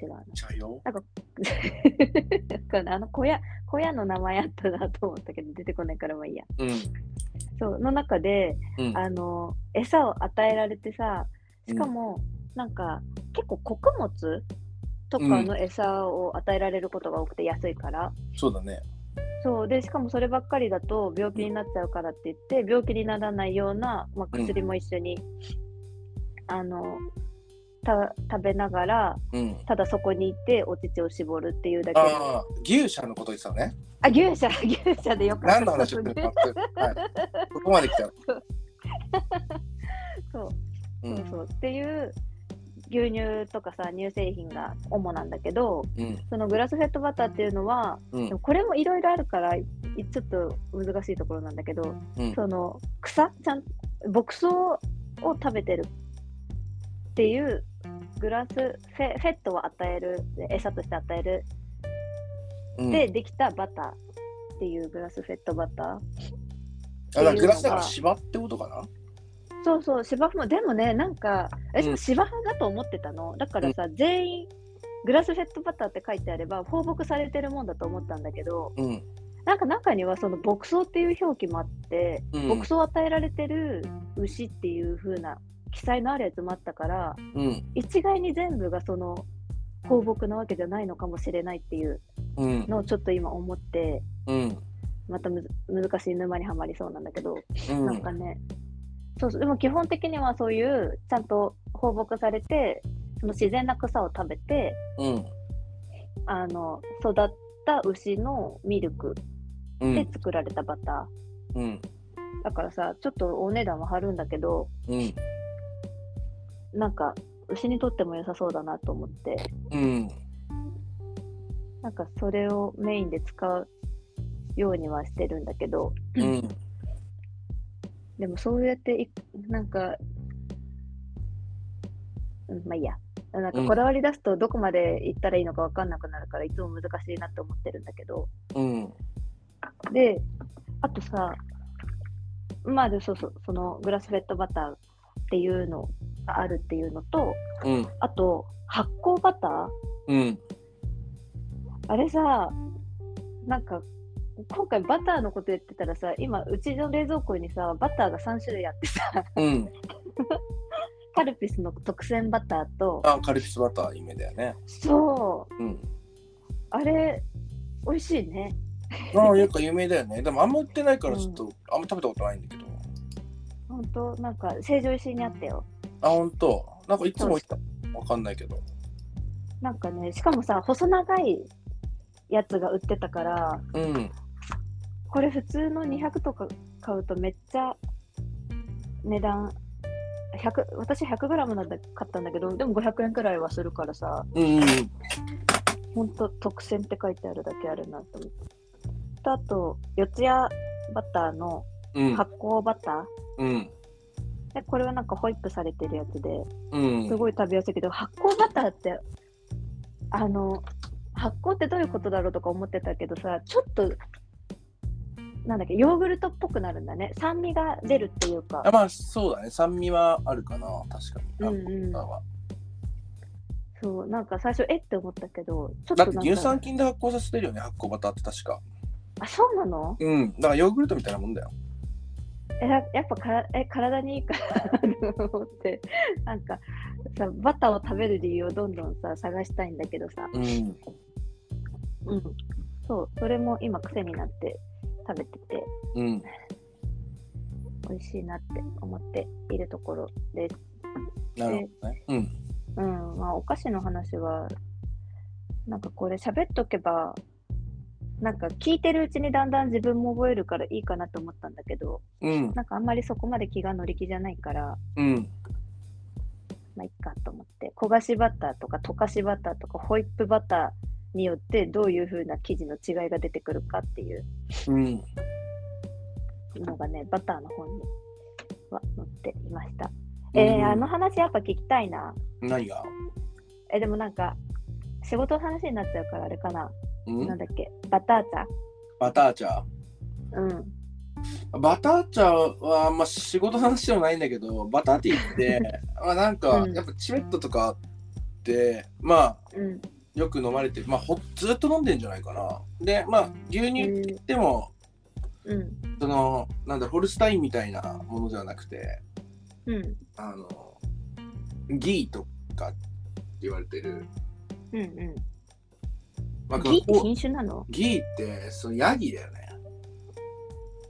違うな。茶よ。なんか、あの小屋、小屋の名前あったなと思ったけど、出てこないからまあいいや。うん。そう、の中で、うん。あの、餌を与えられてさ、しかも、なんか、結構穀物とかの餌を与えられることが多くて安いから。そうだね。そうでしかもそればっかりだと病気になっちゃうからって言って病気にならないような、まあ、うん薬も一緒に、あのた食べながらうん。ただそこにいてお乳を絞るっていうだけのああ、牛舎のこと言ってたのね。あ牛舎牛舎でよかった何の話をしてるかって。はい。ここまで来た。そううん。そうそうっていう牛乳とかさ乳製品が主なんだけどうん。そのグラスフェッドバターっていうのは、うんこれもいろいろあるからいちょっと難しいところなんだけど、うん。その草ちゃん牧草を食べてるっていうグラスフェフェットを与えるで餌として与える。うん。でできたバターっていうグラスフェットバター。あだグラスだから芝ってことかな？そうそう芝生もでもねなんか私芝生だと思ってたの、だからさ、全員グラスフェットバターって書いてあれば放牧されてるもんだと思ったんだけどうん。なんか中にはその牧草っていう表記もあって、うん。牧草を与えられてる牛っていう風な記載のあるやつもあったからうん。一概に全部がその放牧なわけじゃないのかもしれないっていううん。のをちょっと今思ってうん。また難しい沼にはまりそうなんだけど、うん。なんかねそうそうでも基本的にはそういうちゃんと放牧されてその自然な草を食べてうん。あの育った牛のミルクうん。で作られたバター、うん。だからさちょっとお値段は張るんだけどうん。なんか牛にとっても良さそうだなと思ってうん。なんかそれをメインで使うようにはしてるんだけどうん。でもそうやっていなんかうんまあいいやなんかうんこだわり出すとどこまで行ったらいいのか分かんなくなるからいつも難しいなって思ってるんだけどうん。であとさまあでそうそうそのグラスフェットバターっていうのがあるっていうのとうん。あと発酵バター？うん。あれさ、なんか、今回バターのこと言ってたらさ、今、うちの冷蔵庫にさ、バターが3種類あってさ、うん。カルピスの特選バターと、あ、カルピスバター有名だよね。そう、うん。あれ、美味しいね。ああ、やっぱ有名だよね。でもあんま売ってないからちょっと、あんま食べたことないんだけど。ほんと、なんか、成城石井にあったよ。あ、ほんと。なんかいつも言った。わかんないけど。なんかね、しかもさ、細長いやつが売ってたから、うん。これ普通の200とか買うとめっちゃ値段、100私 100g なんだ買ったんだけど、でも500円くらいはするからさ、うんうん。ほんと特選って書いてあるだけあるなと思って。とあと、四谷バターのうん。発酵バター。うん。でこれはなんかホイップされてるやつで、うん。すごい食べやすいけど、発酵バターって、あの、発酵ってどういうことだろうとか思ってたけどさ、ちょっと、なんだっけ、ヨーグルトっぽくなるんだね。酸味が出るっていうかあ。まあそうだね。酸味はあるかな。確かに。うんうんあはそう、なんか最初、えって思ったけど、ちょっだってとなんか。乳酸菌で発酵させてるよね。発酵バターって確か。あ、そうなの？うん。だからヨーグルトみたいなもんだよ。えややっぱからえ体にいいからと思って なんかさバターを食べる理由をどんどんさ探したいんだけどさ、うん。うん、そうそれも今癖になって食べててうん。美味しいなって思っているところです。なるほどね。うん。うんまあ、お菓子の話はなんかこれ喋っとけばなんか聞いてるうちにだんだん自分も覚えるからいいかなと思ったんだけどうん。なんかあんまりそこまで気が乗り気じゃないからうん。まあ、いっかと思って、焦がしバターとか溶かしバターとかホイップバターによってどういう風な生地の違いが出てくるかっていううん。のがね、バターの本には載っていました。えーあの話やっぱ聞きたいな。何が？え、でもなんか、仕事の話になっちゃうからあれかな。うん？なんだっけ、バター茶？バター茶？うん。バター茶は、まあ、仕事の話でもないんだけど、バターティーって、まあなんか、うんやっぱチベットとかって、まあ、うん。よく飲まれてる、まあ、ほずっと飲んでんじゃないかな。で、まあ、牛乳って言っても、うん。その、なんだ、ホルスタインみたいなものではなくて、うん。あの、ギーとかって言われてる、うん。うん。まあ、ギーって品種なの？ギーって、そのヤギだよね。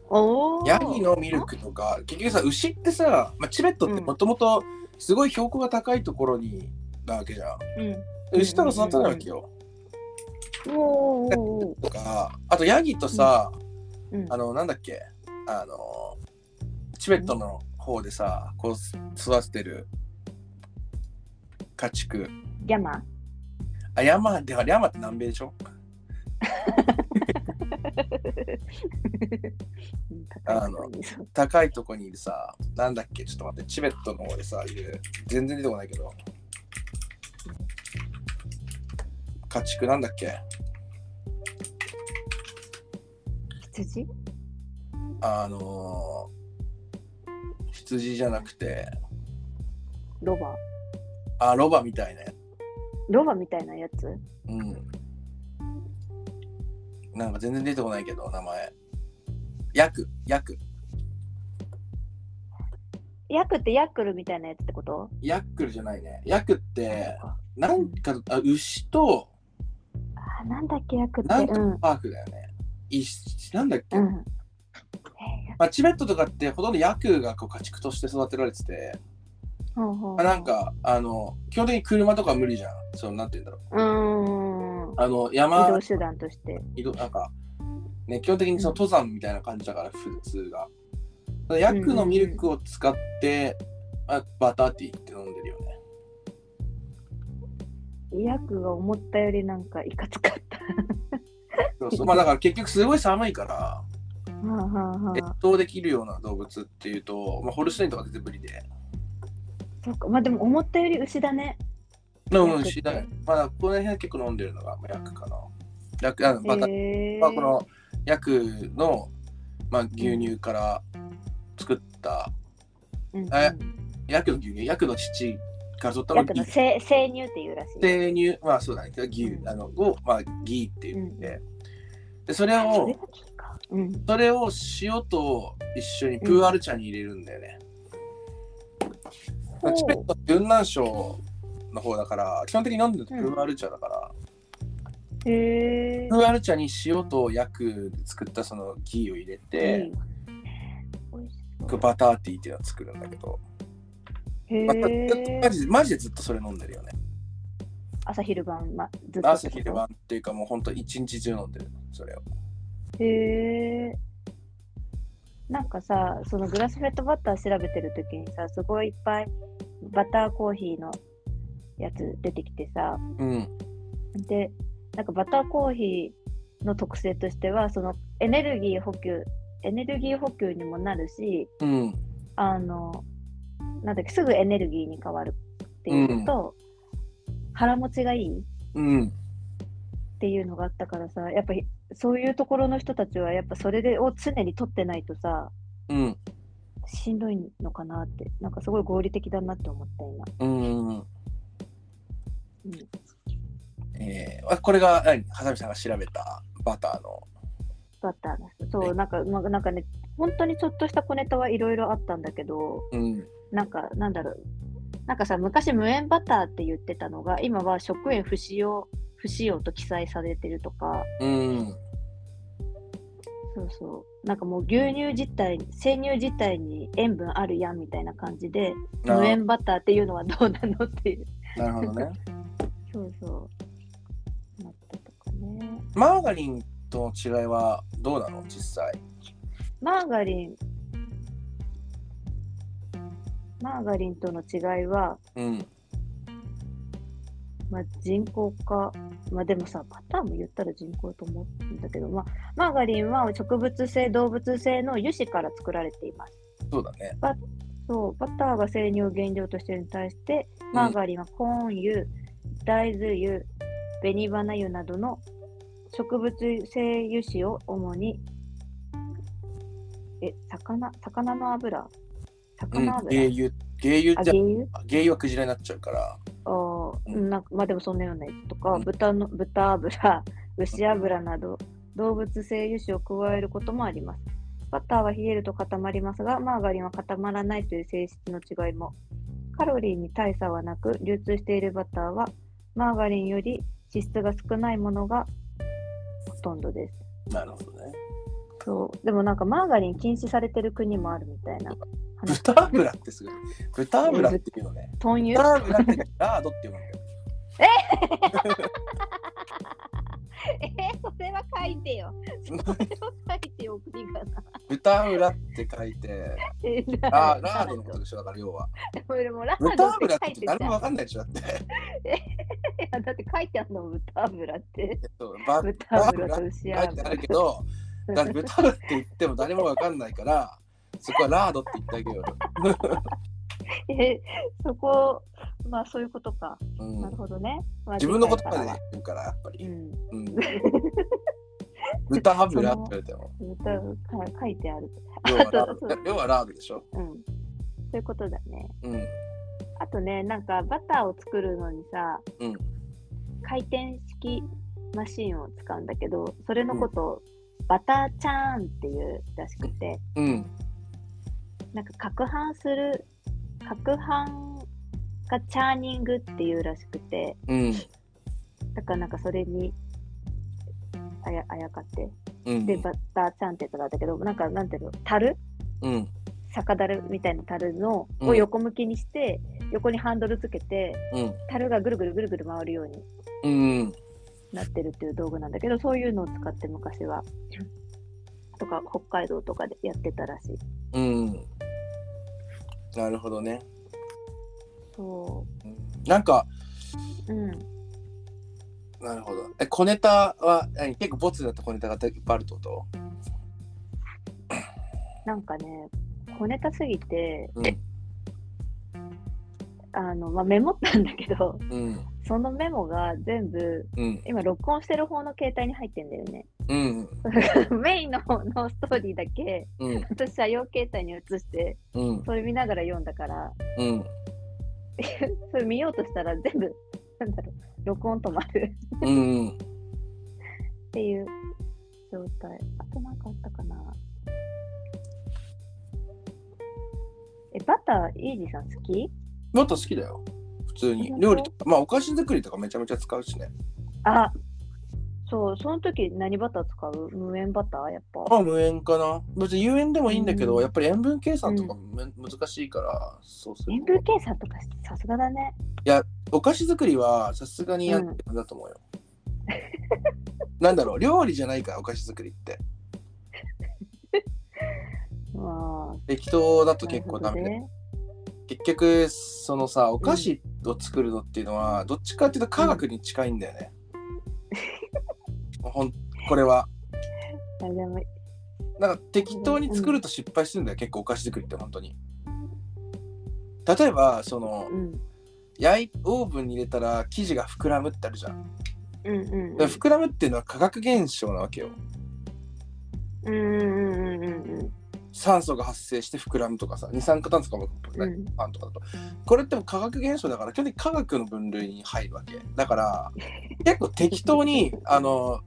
おお。ヤギのミルクとか、結局さ、牛ってさ、まあ、チベットってもともとすごい標高が高いところになわけじゃん。うん。牛とか育たないわけよ。おーおーとか、あとヤギとさ、うんあの、なんだっけ、あの、チベットの方でさ、こう育ててる家畜。ギャマ？あ、山では、山って南米でしょ？う ん高いとこに。そう高いとこにいるさ、なんだっけ、ちょっと待って、チベットの方でさ、いる、全然出てこないけど、家畜なんだっけ？羊？あのー、羊じゃなくて、ロバ。あ、ロバみたいなやつ。ロバみたいなやつ？うん。なんか全然出てこないけど、名前。ヤク、ヤク。ヤクってヤックルみたいなやつってこと？ヤックルじゃないね。ヤクって、あなんか、あ牛と、あなんだっけヤクって？なんかうんパークだよね。いなんだっけ、うんえまあ、チベットとかってほとんどヤクがこう家畜として育てられてて、あ、なんか、あの、基本的に車とか無理じゃん。そう、なんて言うんだろう。あの、移山動手段として移動なんか、ね、基本的にその登山みたいな感じだから、普通が。ヤクのミルクを使って、あバターティーって飲んでるよね。ヤクが思ったよりなんかいかつかったそうそうまあだから結局すごい寒いから、越あ冬できるような動物っていうと、まあ、ホルスタインとか全然無理で。そうか。まあでも思ったより牛だね。うん、牛だね。まあこの辺は結構飲んでるのが、まあ、ヤクかな。ヤク、あのバター、へー。まあ、このヤクの、まあ、牛乳から作った、うんうん。え？ヤクの牛乳、ヤクの乳から取ったの？の生生乳っていうらしい生乳、まあそうだね、牛うん。あのを、まあ、ギーって言って、うで、それをうん。それを塩と一緒にプーアル茶に入れるんだよね。チベットって雲南省の方だから、基本的に飲んでるとプーアル茶だから、へえプーアル茶に塩とヤクで作ったそのギーを入れて、美味しこれバターティーっていうのを作るんだけど、へまあえマジでマジでずっとそれ飲んでるよね。朝昼晩、ま、ずっと朝昼晩っていうかもうほんと一日中飲んでる、それを。へえなんかさそのグラスフェットバター調べてる時にさすごいいっぱいバターコーヒーのやつ出てきてさうん。でなんかバターコーヒーの特性としてはそのエネルギー補給エネルギー補給にもなるしうん。あのなんだっけすぐエネルギーに変わるっていうのと、腹持ちがいいうん。っていうのがあったからさやっぱりそういうところの人たちはやっぱそれでを常に取ってないとさうん。しんどいのかなってなんかすごい合理的だなって思った今、うん。うん、えー、あこれが何？ハサミさんが調べたバターの。バターのそはいうなんか、まあ、なんかね本当にちょっとした小ネタはいろいろあったんだけどうん。なんかなんだろうなんかさ昔無塩バターって言ってたのが今は食塩不使用不使用と記載されてるとか。うん。そうそう。なんかもう牛乳自体生乳自体に塩分あるやんみたいな感じであ無塩バターっていうのはどうなのっていう。なるほどね。そうそう。なったとかね。マーガリンとの違いはどうなの？実際。マーガリン。マーガリンとの違いはうん。まあ、人工か、まあでもさ、バターも言ったら人工と思うんだけど、まあ、マーガリンは植物性、動物性の油脂から作られています。そうだね。そう、バターが生乳を原料としているのに対して、マーガリンはコーン油、大豆油、紅花油などの植物性油脂を主に、え、魚、魚の油？うん、魚油、芸油、芸油あ、じゃ原油？芸油はクジラになっちゃうから。なんかまあでもそんなようなやつとか、うん豚の豚油、牛油など動物性油脂を加えることもあります。バターは冷えると固まりますが、マーガリンは固まらないという性質の違いも。カロリーに大差はなく、流通しているバターはマーガリンより脂質が少ないものがほとんどです。なるほどね。そうでもなんかマーガリン禁止されてる国もあるみたいな。話豚油ってすごい。豚油っていうのね。豚油？豚油ってラードっていうのよ。え？ー、それは書いてよ。それは書いてよ、国がな。豚油って書いて、えーラーラードのことでしょ、だから要は。もラー豚ドっ油って誰もわかんないでしょ、だって。いやだって書いてあるの豚油って。そうバ豚油と牛書いてある油。けど、だ豚油って言っても誰もわかんないから、そこはラードって言ってあげようよ。えそこ、まあそういうことか。うんなるほどね。まあ自分の言葉で言うから、やっぱり。うん。うん、豚油って言われても、豚か書いてある。要は要はラードでしょ？うん。そういうことだね。うん。あとね、なんかバターを作るのにさ、うん回転式マシンを使うんだけど、それのことをバターチャーンっていうらしくて、うん。なんか攪拌する、攪拌がチャーニングっていうらしくて、うん。だからなんかそれにあやあやかって、うん。で、バターチャーンってやつがあったけど、なんかなんていうの、樽？うん。酒樽みたいな樽のうんを横向きにして、横にハンドルつけて、うん。樽がぐるぐるぐるぐる回るようにうん。なってるっていう道具なんだけど、そういうのを使って昔は、とか北海道とかでやってたらしい。うん。なるほどね。そなんか、う。うん。なるほど。え、小ネタは何？結構ボツになった小ネタがいっぱいあるってこと？なんかね、小ネタすぎて、うん。あの、まあ、メモったんだけど、うん。そのメモが全部、うん。今録音してる方の携帯に入ってんだよね。うん。メインの方のストーリーだけ、うん。私は用携帯に移して、うん。それ見ながら読んだから、うん。それ見ようとしたら全部、なんだろう、録音止まるうん。っていう状態。あとなんかあったかなえ、バター、イージーさん好き？もっと好きだよ。普通に料理とか、まあお菓子作りとかめちゃめちゃ使うしね。あ、そう、その時何バター使う？無塩バター？やっぱ。まあ無塩かな。別に有塩でもいいんだけど、うんやっぱり塩分計算とかむ難しいから、そうすると塩分計算とかさすがだね。お菓子作りはさすがにやってるんだと思うよ。なんだろう、料理じゃないからお菓子作りって。まあ、適当だと結構ダメで、ね。結局そのさお菓子を作るのっていうのは、どっちかっていうと科学に近いんだよね。ほんこれはなんか適当に作ると失敗するんだよ、結構お菓子作りって本当に。例えばそのうん。焼いオーブンに入れたら生地が膨らむってあるじゃん。うんうんうん。で膨らむっていうのは化学現象なわけよ。うんうんうんうんうん酸素が発生して膨らむとかさ二酸化炭素がもうん。うん。パンとかだと。これっても化学現象だから基本的に科学の分類に入るわけ。だから 結構適当にあの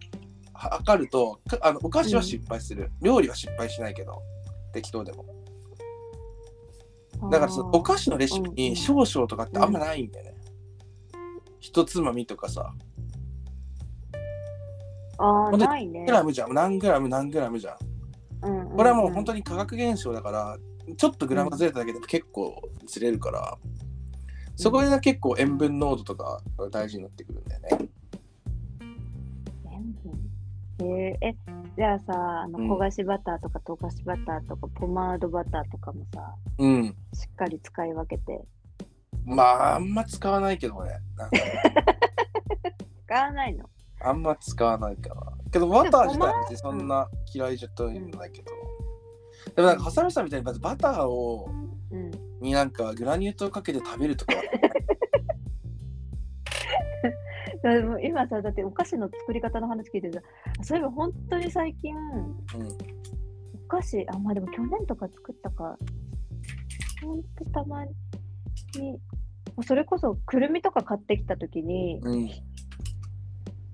測るとかあのお菓子は失敗する、料理は失敗しないけど適当でも。だからそのお菓子のレシピうんうん。に少々とかってあんまないんだよね、一つまみとかさ。ああ、ないね。グ。ラムじゃん？何グラム？何グラムじゃんうんうん？これはもう本当に。に化学現象だからちょっとグラムがずれただけでも結構ずれるから、そこでね結構塩分濃度とかが大事になってくるんだよね。塩分？えーえ、じゃあさ、あのうん焦がしバターとか溶かしバターとかポマードバターとかもさ、うん。しっかり使い分けて。まあ、あんま使わないけどね。使わないの？あんま使わないかな。けど、バター自体は別にそんな嫌いじゃというのないけど。でもなんか、ハサミさんみたいにまずバターを、うん。になんかグラニュー糖かけて食べるとかはでも今さ、だってお菓子の作り方の話聞いてさ、そういえば本当に最近、お菓子、あ、まあでも去年とか作ったか、ほんとたまに、それこそくるみとか買ってきたときに、うん。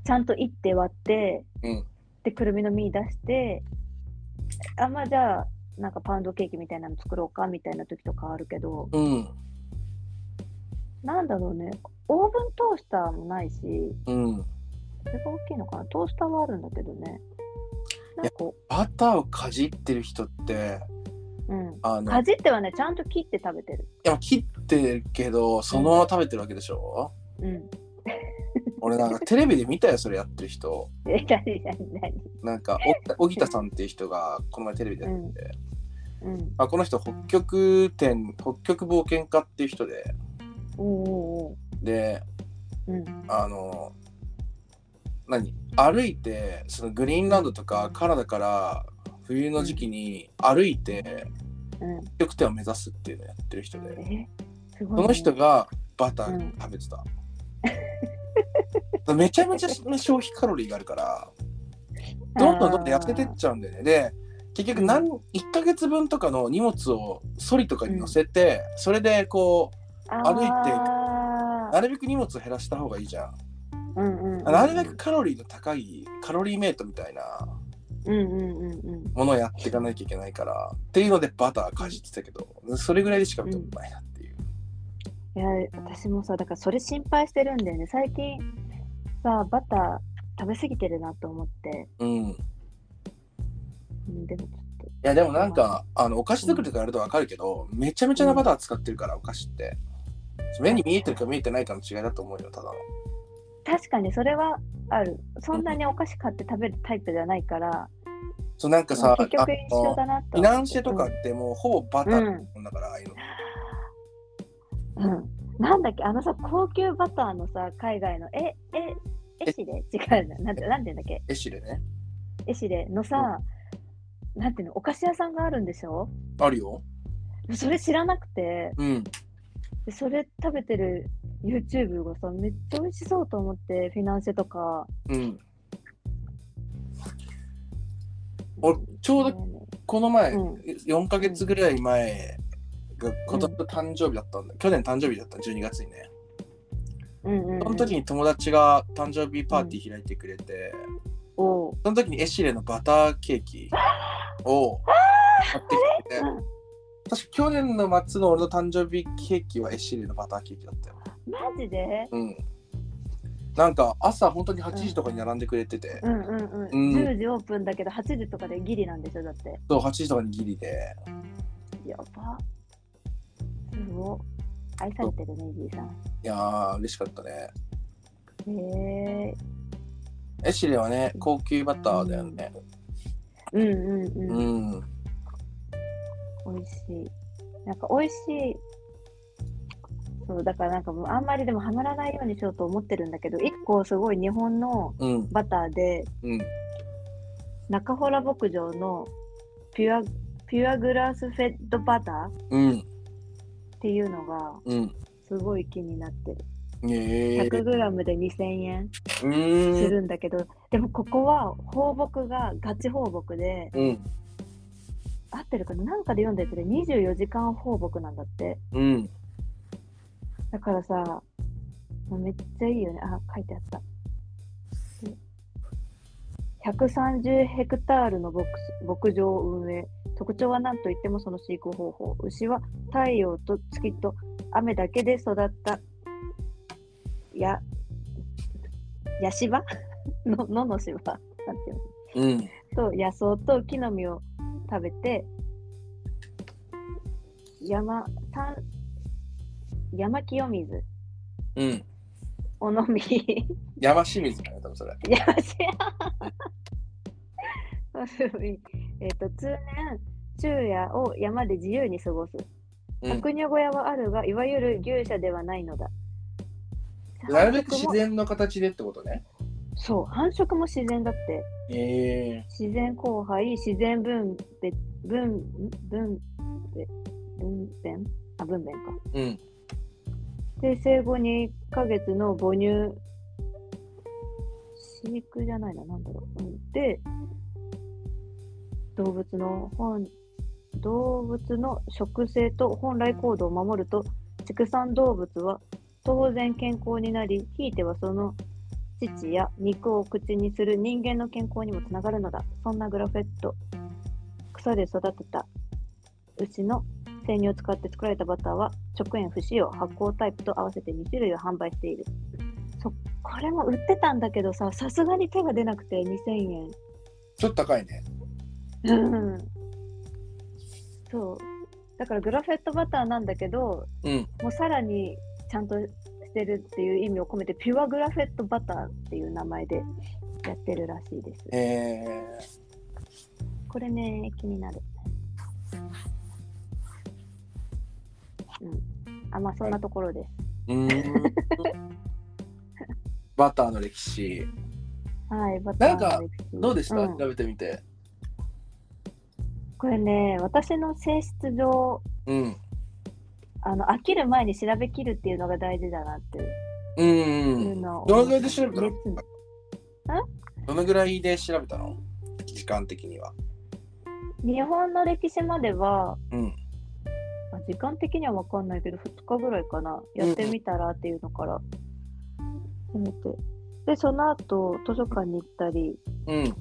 うん。ちゃんといって割って、うん。で、くるみの実出して、あ、まあじゃあ、なんかパウンドケーキみたいなの作ろうかみたいな時とかあるけど、うん。なんだろうね、オーブントースターもないし、うん。それが大きいのかな？トースターはあるんだけどね。なんかこバターをかじってる人って、う、うん。あの、かじってはね、ちゃんと切って食べてる。いや切ってるけど、そのまま食べてるわけでしょ、うん。俺なんかテレビで見たよ、それやってる人。え、なんか、お荻田さんっていう人がこの前テレビでやってて、うん。あこの人、北極点、北極冒険家っていう人で、で、う。うん。あの、何？歩いて、そのグリーンランドとかカナダから冬の時期に歩いて、うん。北極点を目指すっていうのをやってる人で、そね。の人がバター食べてた。めちゃめちゃ消費カロリーがあるから、どんどんどんどん痩せてっちゃうんだよね。で、結局何、1ヶ月分とかの荷物をソリとかに乗せて、それでこ歩いてなるべく荷物を減らした方がいいじゃん。ーうんうんうん、なるべくカロリーの高いカロリーメイトみたいなうんうんうんうん。ものをやっていかなきゃいけないからっていうのでバターかじってたけどそれぐらいでしか見たことないなっていう。いや、私もさ、だからそれ心配してるんだよね。最近さ、バター食べ過ぎてるなと思って。うん、でもちょっやでもなんかあのお菓子作りとかやるとわかるけどめちゃめちゃなバター使ってるからお菓子って目に見えてるか見えてないかの違いだと思うよただの。と、確かにそれはある。そんなにお菓子買って食べるタイプではないから、そうなんかさ結局一緒あだなと。のフィナンシェとかってもうほぼバターだから、ああいうの。うん。なんだっけ、あのさ、高級バターのさ、海外の、え、え、エシレ違うな。なんて、なんて言うんだっけ？エシレね。エシレのさ、なんていうの、お菓子屋さんがあるんでしょ？あるよ。それ知らなくて、うん。でそれ食べてる YouTube がさ、めっちゃ美味しそうと思って、フィナンシェとか。うん。俺ちょうどど、この前、うん4ヶ月ぐらい前が今年の誕生日だったんだ、去年誕生日だった12月にねうんうんうん、その時に友達が誕生日パーティー開いてくれて、おうその時にエシレのバターケーキを買ってきて確か去年の末の俺の誕生日ケーキはエシレのバターケーキだったよ。マジで？うん。なんか朝本当に8時とかに並んでくれてて、うんうんうん。うん。10時オープンだけど、8時とかでギリなんでしょ、だって。そう8時とかにギリで。やば。すごい。愛されてるね、じいさん。いやー嬉しかったねへえエシレはね高級バターだよねうんうんううん。ん美味しい。なんか美味しい。そう、だからなんかもうあんまりでもハマらないようにしようと思ってるんだけど、一個すごい日本のうんバターで、うん中洞牧場のピュア、ピュアグラスフェッドバターっうんていうのがうんすごい気になってる。えー、100g で2000円うするんだけど、でもここは放牧がガチ放牧で、うん合ってるかな？なんかで読んでて24時間放牧なんだって。うんだからさ、めっちゃいいよね。あ、書いてあった。で130ヘクタールの牧牧場を運営。特徴は何といってもその飼育方法。牛は太陽と月と雨だけで育った。や、ヤシバの、のの芝なんていうのうん。と野草と木の実を食べて山山山清水。うん。お飲み。山清水だね多分それ。山しお飲みえっと通年昼夜を山で自由に過ごすうん搾乳小屋はあるが、いわゆる牛舎ではないのだ。なるべく自然の形でってことね。そう、繁殖も自然だって。ええ自然交配、自然分別、分、分、べ分娩？あ、分娩か。うん。で、生後2ヶ月の母乳、飼育じゃないな、なんだろう。うんで、動物の本、動物の食性と本来行動を守ると、畜産動物は当然健康になり、ひいてはその乳や肉を口にする人間の健康にもつながるのだ。そんなグラフェット。草で育てた牛の生乳を使って作られたバターは直塩不使用発酵タイプと合わせて2種類を販売しているそこれも売ってたんだけどささすがに手が出なくて2000円ちょっと高いね。うん。そう。だからグラフェットバターなんだけどうん。もうさらにちゃんとしてるっていう意味を込めてピュアグラフェットバターっていう名前でやってるらしいです。ええこれね気になる。うん。あまあそんなところです。うーん。バターの歴史。はい、バターなんかの歴史どうでした、うん。調べてみて。これね、私の性質上、うん。あの飽きる前に調べきるっていうのが大事だなってうんいううん。のをどのぐらいで調べたの？熱どのぐらいで調べたの？時間的には。日本の歴史までは、うん。あ時間的には分かんないけど、2日ぐらいかな、やってみたらっていうのから、て。で、その後、図書館に行ったり、うん。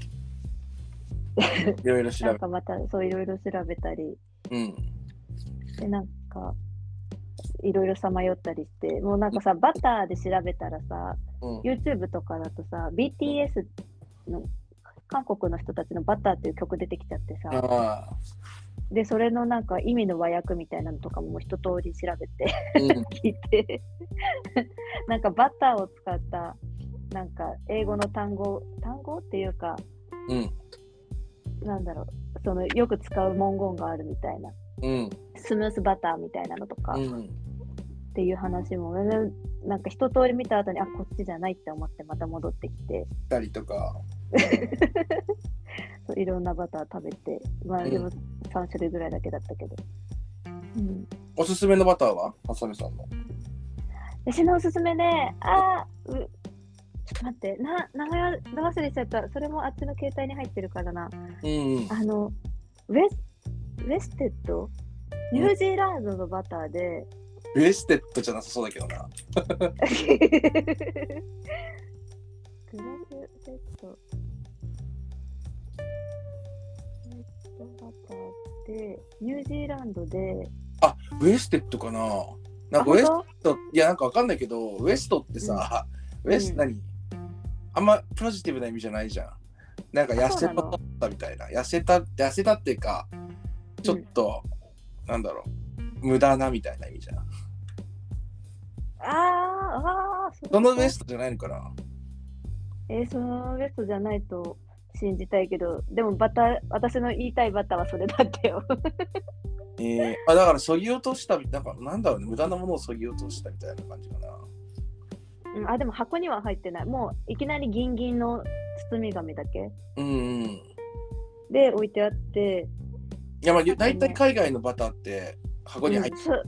いろいろ調べなんかまたそういろいろ調べたり、うん。で、なんか、いろいろさまよったりして、もうなんかさ、バターで調べたらさ、うん。YouTube とかだとさ、BTS の韓国の人たちのバターっていう曲出てきちゃってさ。で、それのなんか意味の和訳みたいなのとかも一通り調べてうん。聞いて、なんかバターを使った、なんか英語の単語、単語っていうか、うん。なんだろう、そのよく使う文言があるみたいな、うん。スムースバターみたいなのとか、うん。っていう話も、ねなんか一通り見た後に、あ、こっちじゃないって思ってまた戻ってきて、たりとか。そういろんなバター食べて、まあうんでも3種類ぐらいだけだったけど。うん、おすすめのバターは？ハサミさんの。私のおすすめね、あーうちょっと待って、な名前忘れちゃった。それもあっちの携帯に入ってるからな。うん。あの、ウェスウェステッドニュージーランドのバターで、ウエステッドじゃなさそうだけどな。グラスセット。バターで、ニュージーランドで、あ、ウエステッドかななんかウエスあト、いやなんかわかんないけど、ウエストってさ、ウエスうん何？あんまポジティブな意味じゃないじゃん。なんか痩せたみたいな。痩せた、痩せたっていうか、ちょっと、なんだろう、無駄なみたいな意味じゃん。あーあー、そのウエスストじゃないのかな？えーそのウエストじゃないと信じたいけど、でもバター、私の言いたいバターはそれだったよ。えー、あだから、そぎ落としたみ、なんか、なんだろうね、無駄なものをそぎ落としたみたいな感じかな。うんあ、でも箱には入ってない。もういきなりギンギンの包み紙だけうんうん。で置いてあって、いや、まあ、大体海外のバターって箱に入ってうんそう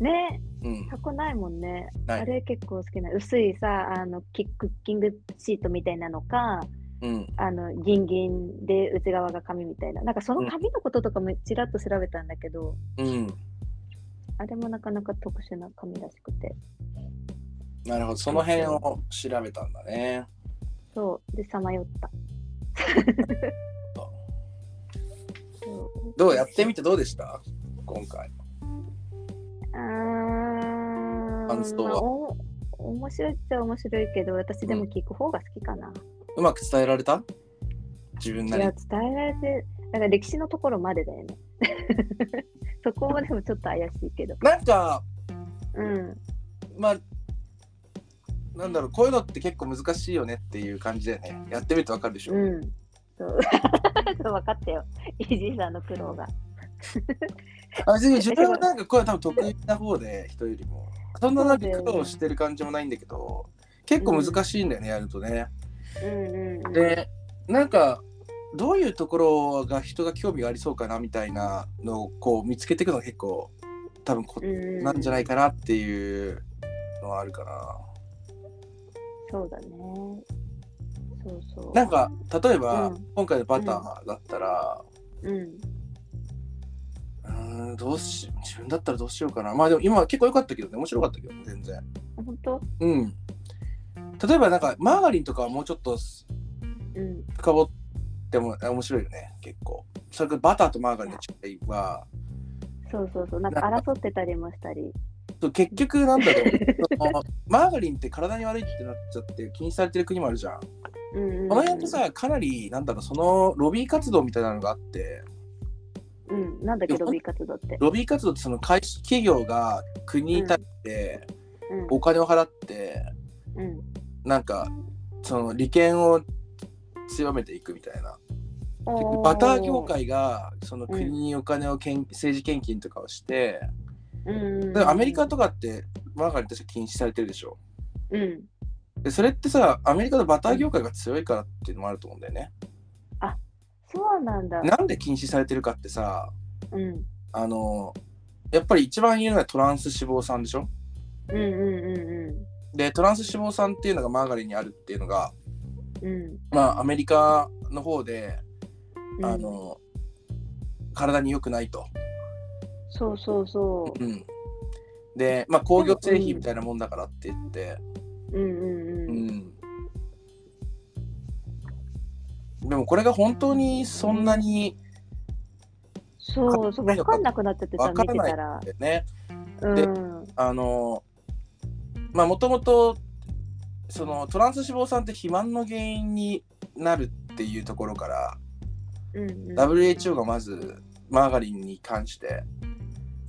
ねうん、箱ないもんね。ないあれ結構好きな。薄いさ、あのキクッキングシートみたいなのか、うん、あのギンギンで内側が紙みたいな。なんかその紙のこととかもちらっと調べたんだけど、うん。あれもなかなか特殊な紙らしくて。なるほど、その辺を調べたんだね。そう。で、さまよった。どうやってみてどうでした？今回。あー感想は？まあお面白いっちゃ面白いけど、私でも聞く方が好きかな。うまく伝えられた？自分ないりや、。伝えられて、なんか歴史のところまでだよね。そこもでもちょっと怪しいけど。なんか、うん。まあ、なんだろう、こういうのって結構難しいよねっていう感じだよね。やってみるとわかるでしょ？うん。そう。分かったよ。イージーさんの苦労が。あ別に自分はなんかこれは多分得意な方で人よりもそんななんか苦労してる感じもないんだけど結構難しいんだよね、やるとねうんうんうん。でなんかどういうところが人が興味がありそうかなみたいなのをこう見つけていくのが結構多分こうんなんじゃないかなっていうのはあるかな。そうだね。そうそう。なんか例えば、うん今回のバターだったら、うん。うーんどうし自分だったらどうしようかなまあでも今結構良かったけどね面白かったけどね全然本当？うん例えばなんかマーガリンとかはもうちょっとうん。深掘っても面白いよね結構それからバターとマーガリンの違いはそうそうそう。なんか争ってたりもしたり。そう結局なんだろう マーガリンって体に悪いってなっちゃって気にされてる国もあるじゃん。うんうんうん。この辺ってさかなりなんだろうそのロビー活動みたいなのがあってうん。なんだっけ、ロビー活動って。ロビー活動ってその会社企業が国に対してうん。お金を払って、うん。なんかその利権を強めていくみたいなバター業。界がその国にお金をけん、政治献金とかをしてうんアメリカとかってマーガリンとして禁止されてるでしょうん。でそれってさアメリカのバター業界が強いからっていうのもあると思うんだよねそうなんだ。なんで禁止されてるかってさうん。あのやっぱり一番言うのはトランス脂肪酸でしょ？うんうんうでトランス脂肪酸っていうのがマーガリンにあるっていうのがんうん。うん。まあアメリカの方でうんあ、の、体に良くないと。そうそうそうん、で、まあ、工業製品みたいなもんだからって言って、う。うんうんううん。ん。でもこれが本当にそんなにそうそう、わかんなくなっててさ、見わからないてたら。ね、でうん。あの、まあもともとそのトランス脂肪酸って肥満の原因になるっていうところから、うんうん。WHO がまずマーガリンに関して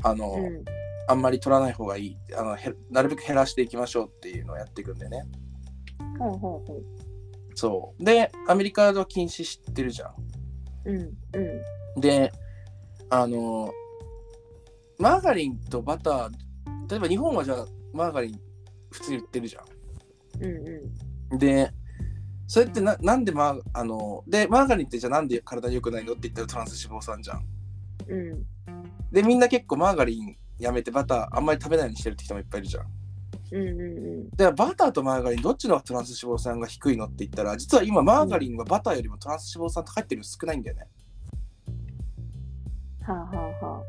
あの、うん。あんまり取らない方がいいあのへなるべく減らしていきましょうっていうのをやっていくんでねほうほうほそうでアメリカは禁止知ってるじゃんう。うんうん。であのマーガリンとバター例えば日本はじゃあマーガリン普通に売ってるじゃうんうん。んでそれってななんでマーあのでマーガリンってじゃあなんで体に良くないのって言ったらトランス脂肪酸じゃんうん。でみんな結構マーガリンやめてバターあんまり食べないようにしてるって人もいっぱいいるじゃんうんうんうん。でバターとマーガリンどっちのトランス脂肪酸が低いのって言ったら実は今マーガリンはバターよりもトランス脂肪酸入ってるの少ないんだよねはあはあはあ。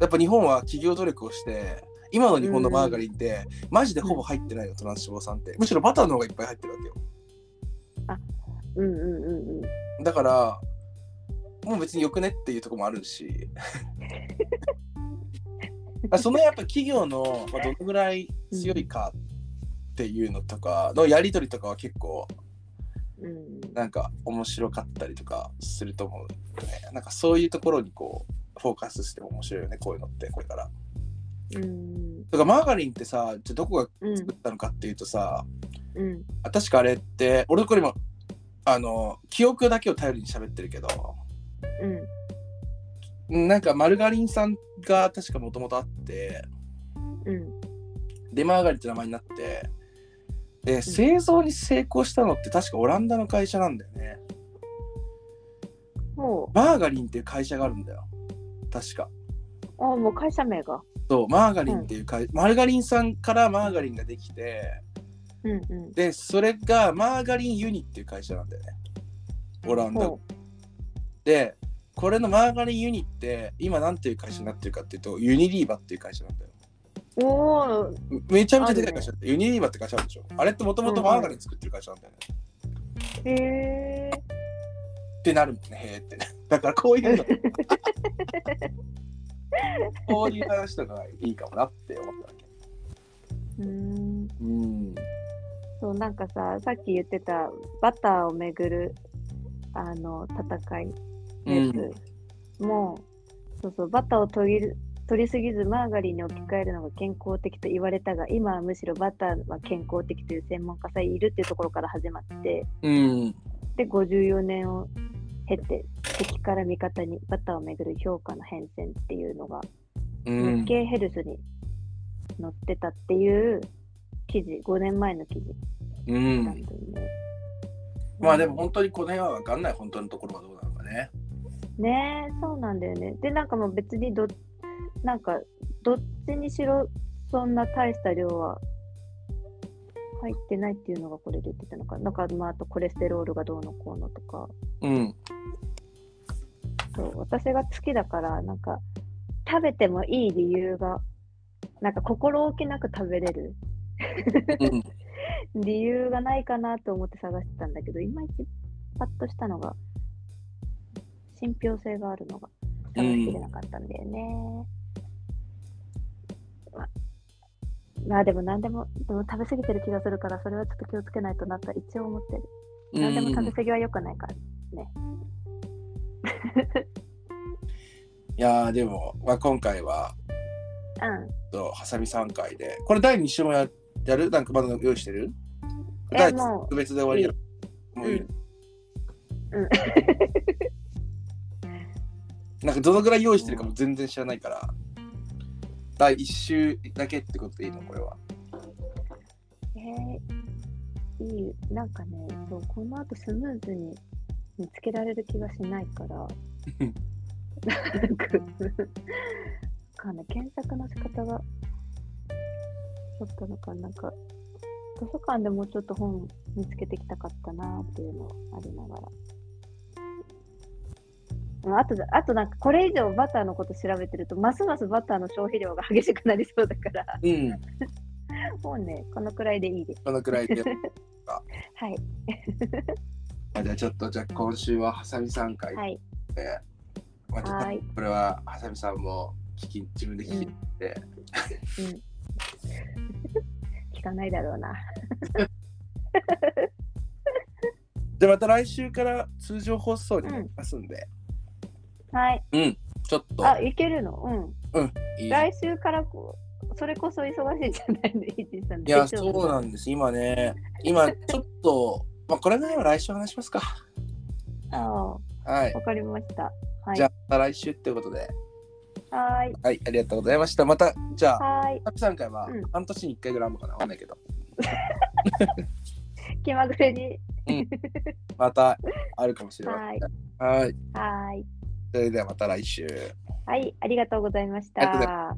やっぱ日本は企業努力をして今の日本のマーガリンってマジでほぼ入ってないよ、トランス脂肪酸ってむしろバターの方がいっぱい入ってるわけようんうんうんうん。だからもう別によくねっていうところもあるし。そのやっぱ企業の、まあ、どのぐらい強いかっていうのとかのやり取りとかは結構うん。なんか面白かったりとかすると思うよね。なんかそういうところにこうフォーカスしても面白いよね、こういうのってこれから。うん。だからマーガリンってさ、じゃあどこがうん。作ったのかっていうとさ、うん。あ確かあれって、俺これ今、あの、記憶だけを頼りに喋ってるけど、うんなんかマルガリンさんが確かもともとあって、うんで、マーガリンって名前になって、で、製造に成功したのって確かオランダの会社なんだよね。もマーガリンっていう会社があるんだよ。確か。うあもう会社名がそう、マーガリンっていう会、マルガリンさんからマーガリンができて、うんうんで、それがマーガリンユニっていう会社なんだよね。オランダほ。で、これのマーガリンユニって、今なんていう会社になってるかっていうと、ユニリーバっていう会社なんだよ。うおおめちゃめちゃでかい会社だって、ユニリーバって会社あるでしょ。あれってもともとマーガリン作ってる会社なんだよね。へえってなるもんね、へーってね。だからこういうの、こういう話とかがいいかもなって思ったわけ。うんうん。そうなんかささっき言ってたバターをめぐるあの戦いのやつも、そうそうバターを取り取りすぎずマーガリンに置き換えるのが健康的と言われたが今はむしろバターは健康的という専門家さえいるっていうところから始まってうん。で54年を経て敵から味方にバターをめぐる評価の変遷っていうのがうん日。経ヘルスに載ってたっていう記事、5年前の記事うなんね。まあでも本当にこの辺は分かんない、本当のところはどうなのかね。ねえ、そうなんだよね。で、なんかもう別にど、なんか、どっちにしろ、そんな大した量は入ってないっていうのがこれで言ってたのか。なんか、まあ、あとコレステロールがどうのこうのとか。うん。そう、私が好きだから、なんか、食べてもいい理由が、なんか心置きなく食べれるうん。理由がないかなと思って探してたんだけど、いまいちパッとしたのが、信憑性があるのが探しきれなかったんだよね。ままあでも何でも、でも食べ過ぎてる気がするから、それはちょっと気をつけないとなとは一応思ってる。何でも食べ過ぎは良くないから。いやーでも、まあ、今回は、うん。とハサミ3回で、これ第2週もややる？なんかまだ用意してる？え第もう特別で終わりやる。もういい。うん。なんかどのぐらい用意してるかも全然知らないから、第1週だけってことでいいのこれは。えー、いい。なんかね、そう、この後スムーズに見つけられる気がしないから、なんか、かね、検索の仕方が、ちょっとのか、なんか、図書館でもうちょっと本見つけてきたかったなっていうのありながら。うんあとで、あとなんかこれ以上バターのこと調べてると、ますますバターの消費量が激しくなりそうだから、うん。もうね、このくらいでいいです。このくらいで。はい。あじゃあちょっと、じゃあ今週はハサミ3回で、はい。まあ、ちょっ。これはハサミさんも聞き自分で聞いて、うん。聞かないだろうな。でまた来週から通常放送になりますんで、はい。うん、ちょっと、あ、いけるの？うん。いい来週からこう、それこそ忙しいんじゃないの？イーさん。いや、そうなんです。今ね、今ちょっと、まあ、これぐらいは来週話しますか。ああ、はい。わかりました。はい。じゃあ、来週ってことで、はーい。はい、ありがとうございました。また、じゃあ、はーい。3回はうん半年に1回ぐらいあるのかな？わかんないけど、気まぐれに。またあるかもしれません。はい。はーい。それではまた来週。はい。ありがとうございました。